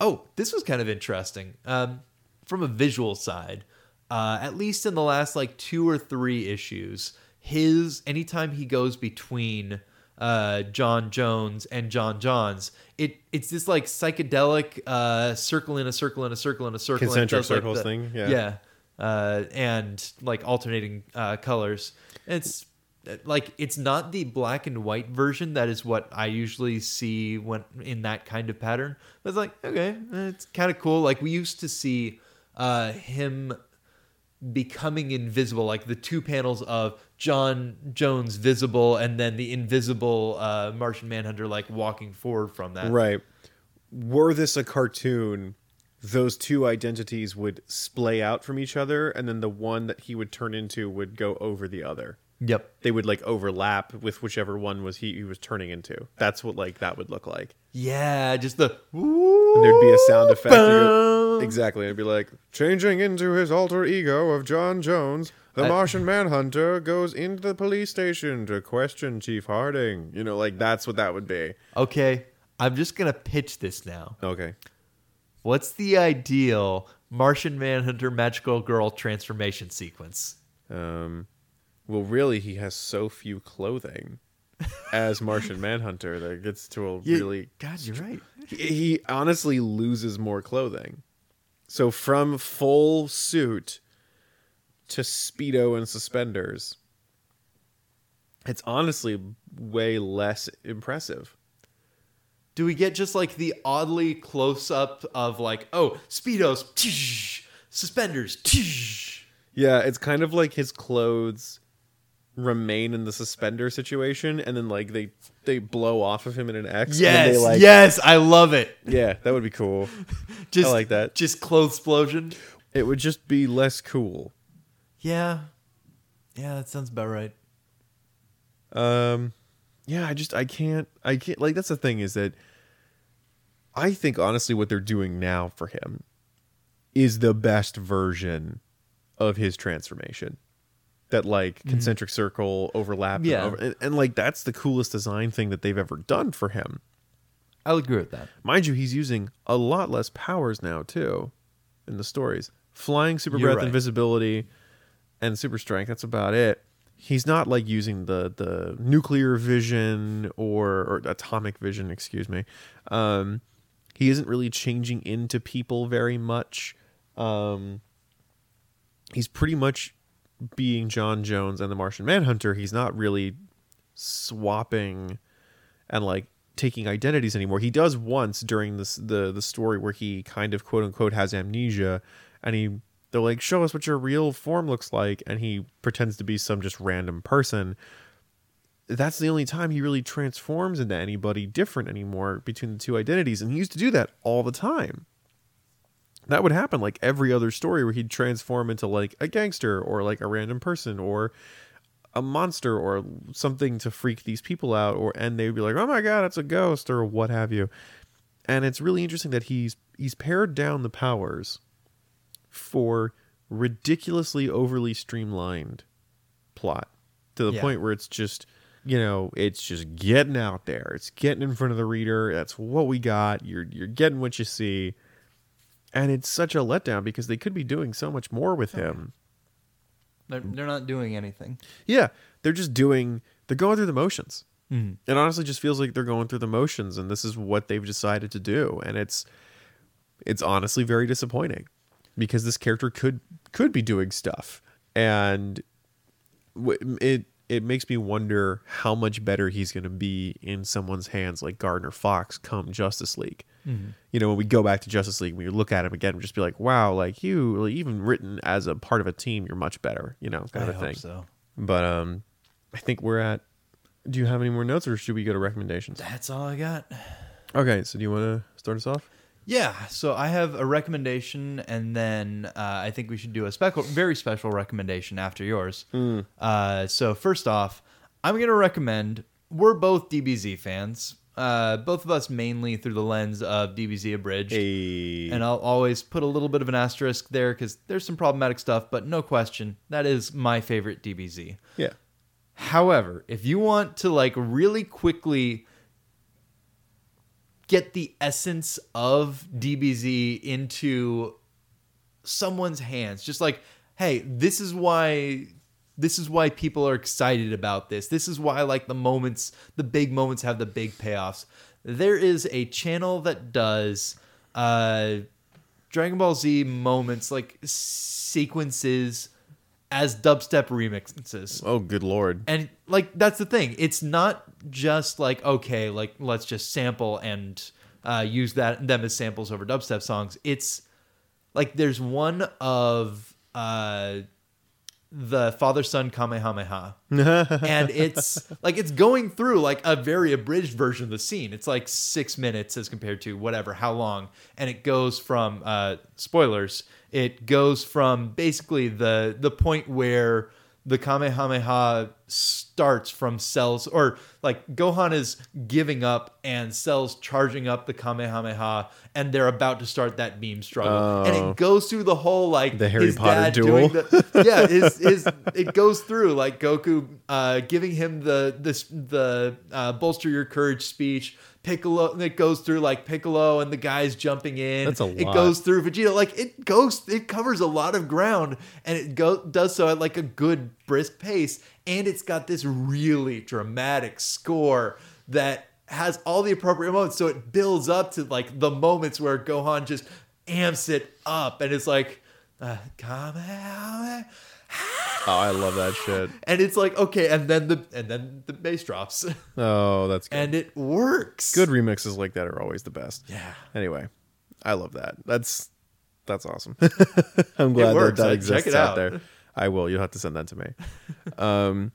Oh, this was kind of interesting. Um, from a visual side, uh, at least in the last like two or three issues, his anytime he goes between uh, John Jones and J'onn J'onzz, it it's this like psychedelic uh, circle in a circle in a circle in a circle. Concentric does, like, circles the- thing, yeah. Yeah. Uh, and like alternating uh, colors. It's like it's not the black and white version that is what I usually see when in that kind of pattern. But it's like okay, it's kind of cool. Like we used to see uh, him becoming invisible, like the two panels of John Jones visible and then the invisible uh, Martian Manhunter like walking forward from that. Right. Were this a cartoon, those two identities would splay out from each other, and then the one that he would turn into would go over the other. Yep. They would like overlap with whichever one was he, he was turning into. That's what like that would look like. Yeah, just the And there'd be a sound effect. Boom. Exactly. It'd be like changing into his alter ego of John Jones. The I- Martian Manhunter goes into the police station to question Chief Harding. You know, like that's what that would be. Okay, I'm just gonna pitch this now. Okay. What's the ideal Martian Manhunter Magical Girl transformation sequence? Um, well, really, he has so few clothing as Martian Manhunter that gets to a really. God, you're right. He, he honestly loses more clothing. So from full suit to speedo and suspenders, it's honestly way less impressive. Do we get just like the oddly close up of like, oh, speedos, tsh, suspenders, tsh. Yeah, it's kind of like his clothes remain in the suspender situation, and then like they they blow off of him in an X. and Yes, they, like, yes, I love it. Yeah, that would be cool. Just like that. Just clothes explosion. It would just be less cool. Yeah, yeah, that sounds about right. Um, yeah, I just I can't I can't like that's the thing is that I think honestly what they're doing now for him is the best version of his transformation. That like concentric circle overlap, and Yeah. over- and, and like that's the coolest design thing that they've ever done for him. I'll agree with that. Mind you, he's using a lot less powers now too, in the stories. Flying, super You're breath, right. invisibility, and super strength. That's about it. He's not like using the the nuclear vision or or atomic vision, excuse me. Um, he isn't really changing into people very much. Um, he's pretty much being John Jones and the Martian Manhunter. He's not really swapping and like taking identities anymore. He does once during this the the story where he kind of quote unquote has amnesia and he they're like show us what your real form looks like and he pretends to be some just random person. That's the only time he really transforms into anybody different anymore between the two identities and he used to do that all the time. That would happen like every other story where he'd transform into like a gangster or like a random person or a monster or something to freak these people out or and they'd be like oh my god it's a ghost or what have you. And it's really interesting that he's he's pared down the powers for ridiculously overly streamlined plot to the Yeah. point where it's just you know it's just getting out there. It's getting in front of the reader. That's what we got. You're you're getting what you see and it's such a letdown because they could be doing so much more with him They're, they're not doing anything. yeah, they're just doing. They're going through the motions. Mhm. It honestly just feels like they're going through the motions, and this is what they've decided to do, and it's it's honestly very disappointing because this character could could be doing stuff, and it it makes me wonder how much better he's going to be in someone's hands like Gardner Fox come Justice League. You know, when we go back to Justice League, we look at him again, and just be like, wow, like you, like, even written as a part of a team, you're much better. You know, kind I of hope thing. so. But um, I think we're at. Do you have any more notes, or should we go to recommendations? That's all I got. Okay, so do you want to start us off? Yeah, so I have a recommendation, and then uh, I think we should do a special, very special recommendation after yours. Uh, so first off, I'm going to recommend. We're both DBZ fans. Uh, both of us mainly through the lens of DBZ Abridged. A And I'll always put a little bit of an asterisk there because there's some problematic stuff, but no question, that is my favorite DBZ. yeah, However, if you want to like really quickly get the essence of DBZ into someone's hands, just like, hey, this is why this is why people are excited about this. This is why like the moments, the big moments have the big payoffs. There is a channel that does uh Dragon Ball Z moments like sequences as dubstep remixes. Oh, good lord. And like that's the thing. It's not just like okay, like let's just sample and uh, use that them as samples over dubstep songs. It's like there's one of uh, the father son Kamehameha, and it's like it's going through like a very abridged version of the scene. It's like six minutes as compared to whatever how long, and it goes from uh, spoilers. It goes from basically the the point where the Kamehameha starts from Cell's, or like Gohan is giving up and Cell's charging up the Kamehameha, and they're about to start that beam struggle, and Oh. it goes through the whole like The Harry Potter duel. doing the yeah, his, his it goes through like Goku uh, giving him the this the uh, bolster your courage speech. Piccolo, and it goes through like Piccolo and the guys jumping in. That's a lot. It goes through Vegeta. Like it goes, it covers a lot of ground, and it go does so at like a good brisk pace. And it's got this really dramatic score that has all the appropriate moments. So it builds up to like the moments where Gohan just amps it up, and it's like, uh, Kamehameha. Oh, I love that shit. and it's like okay, and then the and then the bass drops, Oh, that's good. and it works. good remixes like that are always the best. Yeah. Anyway, I love that. That's that's awesome. I'm glad that that check exists it out out. there. I will. You'll have to send that to me. um,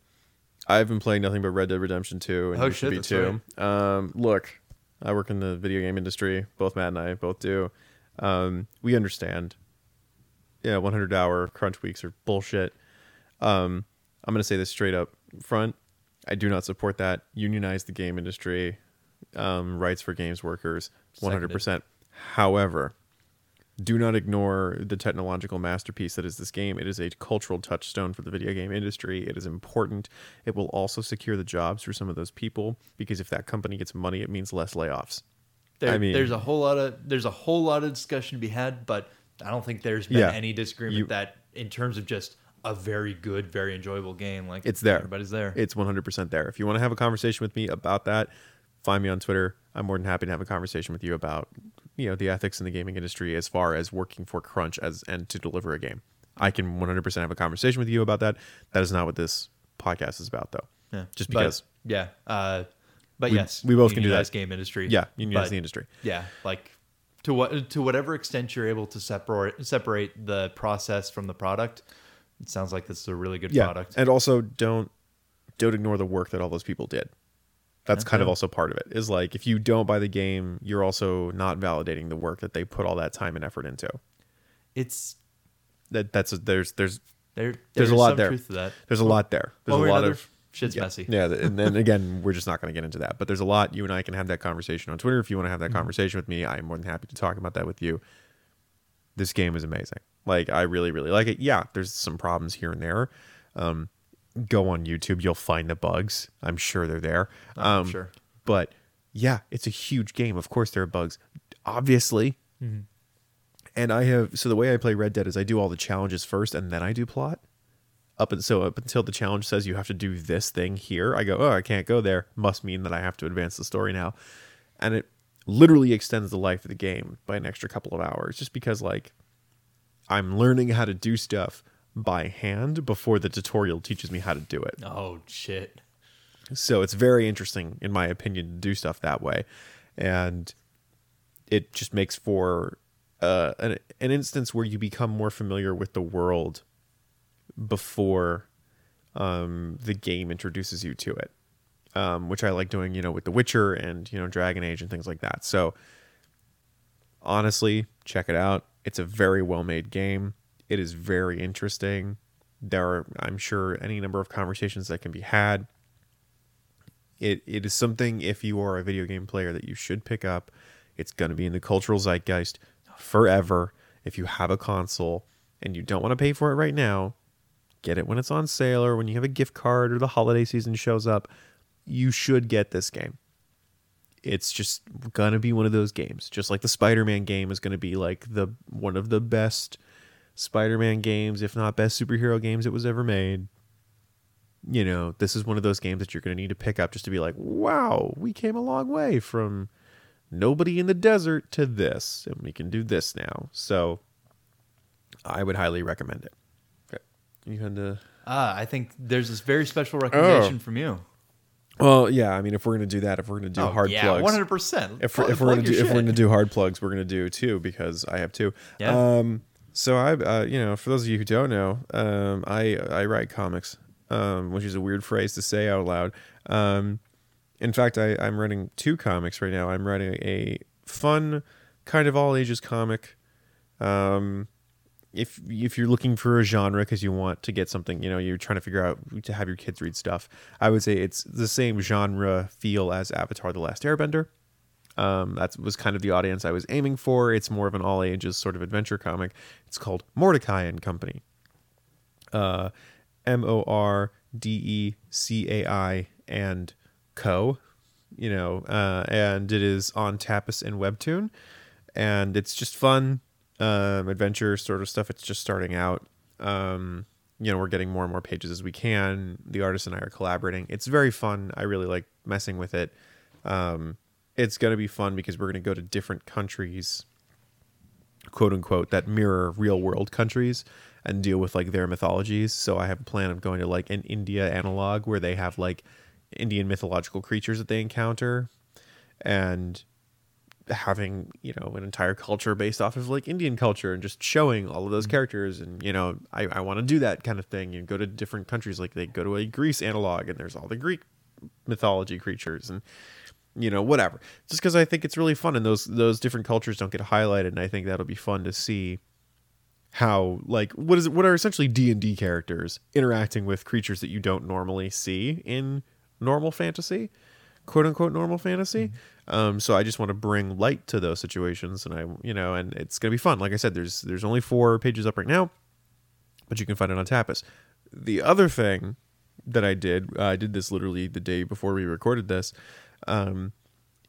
I've been playing nothing but Red Dead Redemption 2 and Oh, you should shit, be too. Um, look, I work in the video game industry. Both Matt and I both do. Um, we understand. Yeah, 100 hour crunch weeks are bullshit. Um, I'm gonna say this straight up front. I do not support that. Unionize the game industry. Um, rights for games workers, 100%. However, do not ignore the technological masterpiece that is this game. It is a cultural touchstone for the video game industry. It is important. It will also secure the jobs for some of those people because if that company gets money, it means less layoffs. There, I mean- there's a whole lot of there's a whole lot of discussion to be had, but I don't think there's been Yeah. any disagreement You- that in terms of just a very good, very enjoyable game, like It's there. Everybody's there. It's 100% there. If you want to have a conversation with me about that, find me on Twitter. I'm more than happy to have a conversation with you about, you know, the ethics in the gaming industry as far as working for crunch as and to deliver a game. I can 100% have a conversation with you about that. That is not what this podcast is about though. yeah. Just But, because yeah. Uh, but We- yes, we both can do that. Game industry. yeah, unionize but, the industry. Yeah, like to what to whatever extent you're able to separate separate the process from the product. It sounds like this is a really good Yeah. product. And also don't don't ignore the work that all those people did. That's kind of also part of it. Is like if you don't buy the game, you're also not validating the work that they put all that time and effort into. It's That that's there's there's there. There's a lot some there. Truth to that. there's a lot there. There's way a lot of shit's yeah, messy. Yeah, and then again, we're just not going to get into that. But there's a lot. You and I can have that conversation on Twitter if you want to have that Mm-hmm. conversation with me. I'm more than happy to talk about that with you. This game is amazing. Like I really, really like it. Yeah, there's some problems here and there. Um, go on YouTube, you'll find the bugs. I'm sure they're there. Um, sure. But yeah, it's a huge game. Of course, there are bugs. Obviously. Mm-hmm. And I have so the way I play Red Dead is I do all the challenges first and then I do plot up and so up until the challenge says you have to do this thing here i go oh i can't go there must mean that i have to advance the story now and it literally extends the life of the game by an extra couple of hours just because like i'm learning how to do stuff by hand before the tutorial teaches me how to do it. Oh shit. so it's very interesting in my opinion to do stuff that way. And it just makes for uh, an, an instance where you become more familiar with the world before um, the game introduces you to it um, which i like doing you know with the witcher and you know dragon age and things like that. So honestly check it out. It's a very well made game it is very interesting there are i'm sure any number of conversations that can be had it it is something if you are a video game player that you should pick up. It's going to be in the cultural zeitgeist forever. If you have a console and you don't want to pay for it right now, get it when it's on sale or when you have a gift card or the holiday season shows up. You should get this game. It's just gonna be one of those games, just like the Spider-Man game is gonna be like the one of the best Spider-Man games, if not best superhero games that was ever made you know, this is one of those games that you're going to need to pick up just to be like, wow, we came a long way from nobody in the desert to this, and we can do this now. So I would highly recommend it. Okay. You had to. Ah, I think there's this very special recommendation from you. Well, yeah. I mean, if we're gonna do that, if we're gonna do Oh, hard yeah, plugs, one hundred percent. if we're, if we're gonna do if we're gonna do hard plugs, we're gonna do two because I have two. Yeah. Um. So I, uh, you know, for those of you who don't know, um, I I write comics, um, which is a weird phrase to say out loud. Um, in fact, I I'm writing two comics right now. I'm writing a fun, kind of all ages comic. Um, if if you're looking for a genre because you want to get something, you know, you're trying to figure out to have your kids read stuff. I would say it's the same genre feel as Avatar: The Last Airbender. Um, that was kind of the audience I was aiming for. It's more of an all ages sort of adventure comic. It's called Mordecai and Company. Uh, M O R D E C A I and Co. You know, uh, and it is on Tapas and Webtoon, and it's just fun um, adventure sort of stuff. It's just starting out. Um, you know, we're getting more and more pages as we can. The artist and I are collaborating. It's very fun. I really like messing with it. Um, it's going to be fun because we're going to go to different countries, quote unquote, that mirror real world countries and deal with like their mythologies. So I have a plan of going to like an India analog where they have like Indian mythological creatures that they encounter and having you know an entire culture based off of like indian culture and just showing all of those mm-hmm. characters and you know i, I want to do that kind of thing and go to different countries like they go to a greece analog and there's all the greek mythology creatures and you know whatever. Just because i think it's really fun and those those different cultures don't get highlighted and i think that'll be fun to see how like what is what are essentially d&d characters interacting with creatures that you don't normally see in normal fantasy quote unquote normal fantasy. Um, so i just want to bring light to those situations and i you know and it's gonna be fun. Like i said there's there's only four pages up right now but you can find it on tapas. The other thing that i did uh, i did this literally the day before we recorded this um,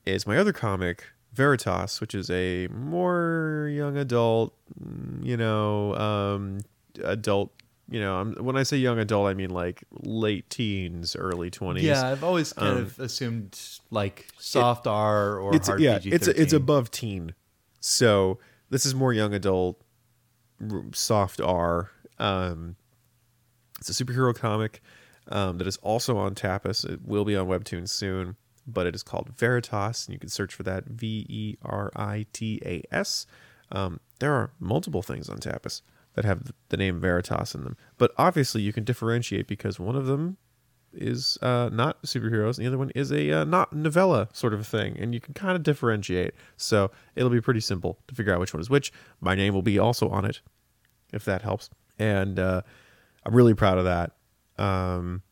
is my other comic veritas which is a more young adult mm, you know um, adult you know I'm, when i say young adult i mean like late teens early 20s Yeah, I've always kind Um, of assumed like soft R or it's hard yeah PG. it's it's above teen. So this is more young adult soft r. Um it's a superhero comic um, that is also on tapas. It will be on webtoon soon but it is called veritas and you can search for that V E R I T A S. um, there are multiple things on tapas that have the name veritas in them but obviously you can differentiate because one of them is uh, not superheroes, and the other one is a uh, not novella sort of thing, and you can kind of differentiate. So it'll be pretty simple to figure out which one is which. My name will be also on it, if that helps. And uh, I'm really proud of that. Um,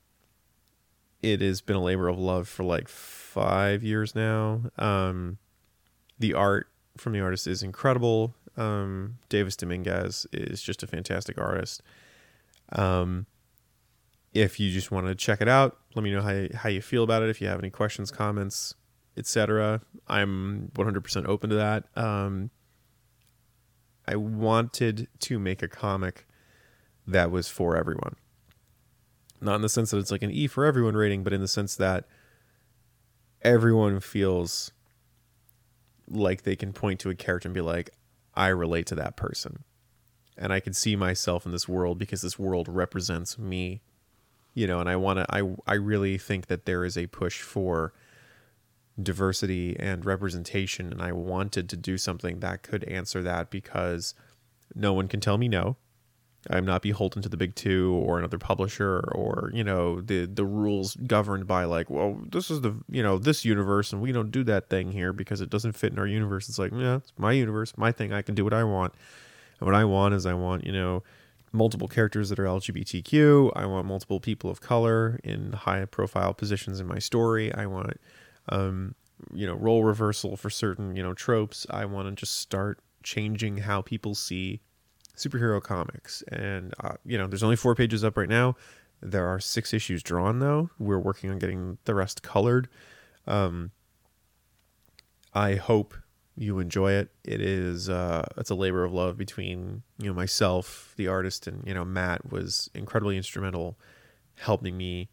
it has been a labor of love for like five years now. Um, the art from the artist is incredible. Um, Davis Dominguez is just a fantastic artist. Um, if you just want to check it out, let me know how you, how you feel about it. If you have any questions, comments, etc., I'm 100% open to that. Um, I wanted to make a comic that was for everyone. Not in the sense that it's like an E for everyone rating, but in the sense that everyone feels like they can point to a character and be like, I relate to that person. And I can see myself in this world because this world represents me you know and i want to i i really think that there is a push for diversity and representation and i wanted to do something that could answer that because no one can tell me no i'm not beholden to the big two or another publisher or you know the the rules governed by like well this is the you know this universe and we don't do that thing here because it doesn't fit in our universe it's like yeah it's my universe my thing i can do what i want and what i want is i want you know multiple characters that are LGBTQ. I want multiple people of color in high profile positions in my story. I want, um, you know, role reversal for certain, you know, tropes. I want to just start changing how people see superhero comics. And, uh, you know, there's only four pages up right now. There are six issues drawn, though. We're working on getting the rest colored. Um, I hope you enjoy it. It is uh, it's a labor of love between you know myself, the artist, and you know Matt was incredibly instrumental helping me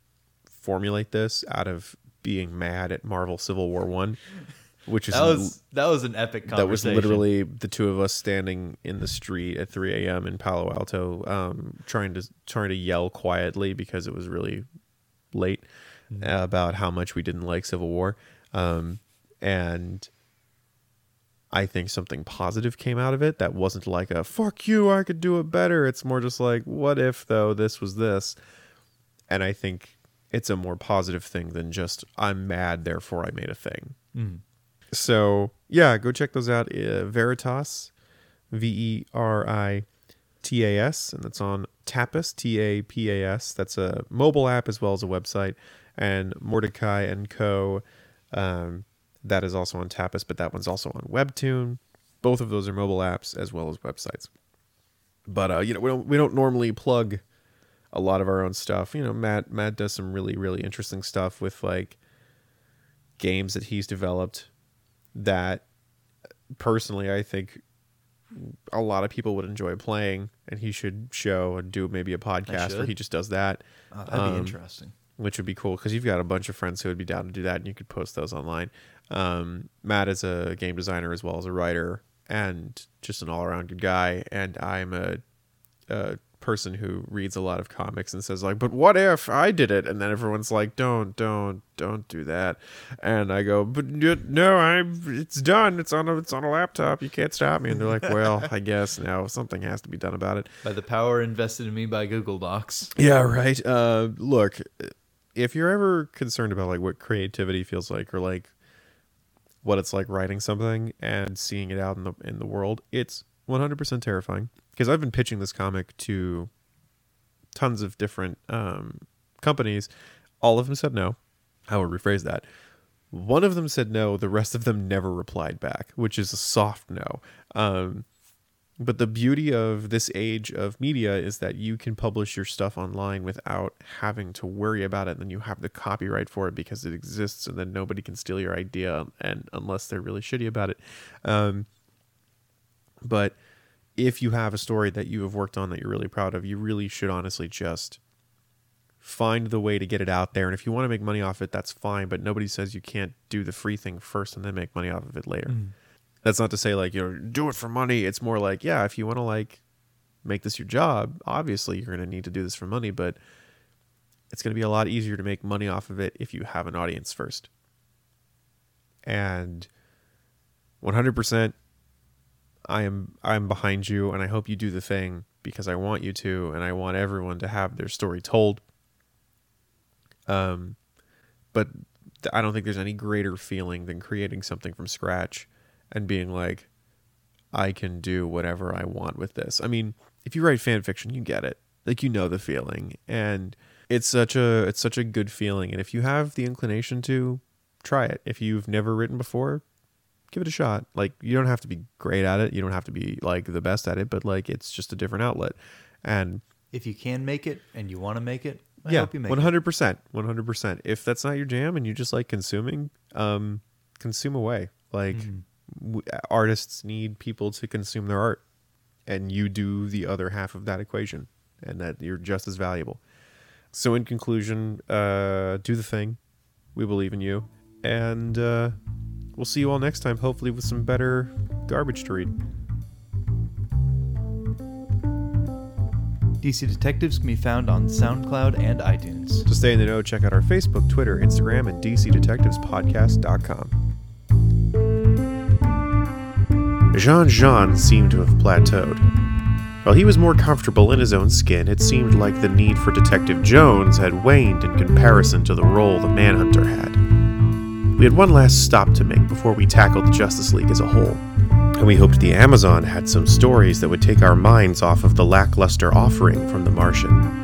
formulate this out of being mad at Marvel Civil War One. Which is That was that was an epic conversation. that was literally the two of us standing in the street at 3 a.m. in Palo Alto, um, trying to trying to yell quietly because it was really late Mm-hmm. uh, about how much we didn't like Civil War, um, and I think something positive came out of it. That wasn't like a "fuck you, I could do it better." It's more just like, "What if though this was this?" And I think it's a more positive thing than just "I'm mad, therefore I made a thing." So yeah, go check those out. Uh, Veritas, V E R I T A S, and that's on Tapas, T A P A S. That's a mobile app as well as a website. And Mordecai and Co. Um, that is also on Tapas, but that one's also on Webtoon. Both of those are mobile apps as well as websites. But uh, you know, we don't we don't normally plug a lot of our own stuff. You know, Matt Matt does some really really interesting stuff with like games that he's developed that personally I think a lot of people would enjoy playing and he should show and do maybe a podcast where he just does that. Oh, that'd Um, be interesting. which would be cool because you've got a bunch of friends who would be down to do that and you could post those online. Um, matt is a game designer as well as a writer and just an all-around good guy and i'm a, a person who reads a lot of comics and says like but what if i did it? And then everyone's like don't don't don't do that. And i go but no i'm it's done. It's on a it's on a laptop. You can't stop me. And they're like well i guess now something has to be done about it. By the power invested in me by Google Docs. yeah, right. Uh, look, if you're ever concerned about like what creativity feels like, or like what it's like writing something and seeing it out in the in the world, it's 100% terrifying. Because I've been pitching this comic to tons of different um, companies. All of them said no. I will rephrase that. One of them said no. The rest of them never replied back, which is a soft no. Um, but the beauty of this age of media is that you can publish your stuff online without having to worry about it. And then you have the copyright for it because it exists, and then nobody can steal your idea, and unless they're really shitty about it. Um, but if you have a story that you have worked on that you're really proud of, you really should honestly just find the way to get it out there. And if you want to make money off it, that's fine. But nobody says you can't do the free thing first and then make money off of it later. Mm. That's not to say like, you know, do it for money. It's more like, yeah, if you want to like make this your job, obviously you're going to need to do this for money, but it's going to be a lot easier to make money off of it if you have an audience first. And 100% I am I'm behind you and I hope you do the thing because I want you to and I want everyone to have their story told. Um but I don't think there's any greater feeling than creating something from scratch and being like I can do whatever I want with this. I mean, if you write fan fiction, you get it. Like you know the feeling and it's such a it's such a good feeling and if you have the inclination to try it. If you've never written before, give it a shot. Like you don't have to be great at it. You don't have to be like the best at it, but like it's just a different outlet. And If you can make it and you want to make it, I yeah, you make hundred percent, one hundred percent. If that's not your jam and you just like consuming, um, consume away. Like Mm-hmm. w- artists need people to consume their art, and you do the other half of that equation, and that you're just as valuable. So, in conclusion, uh, do the thing. We believe in you, and uh, we'll see you all next time. Hopefully, with some better garbage to read. DC Detectives can be found on SoundCloud and iTunes. To stay in the know, check out our Facebook, Twitter, Instagram, and DCDetectivespodcast.com. J'onn J'onzz seemed to have plateaued. While he was more comfortable in his own skin, it seemed like the need for Detective Jones had waned in comparison to the role the Manhunter had. We had one last stop to make before we tackled the Justice League as a whole, and we hoped the Amazon had some stories that would take our minds off of the lackluster offering from The Martian.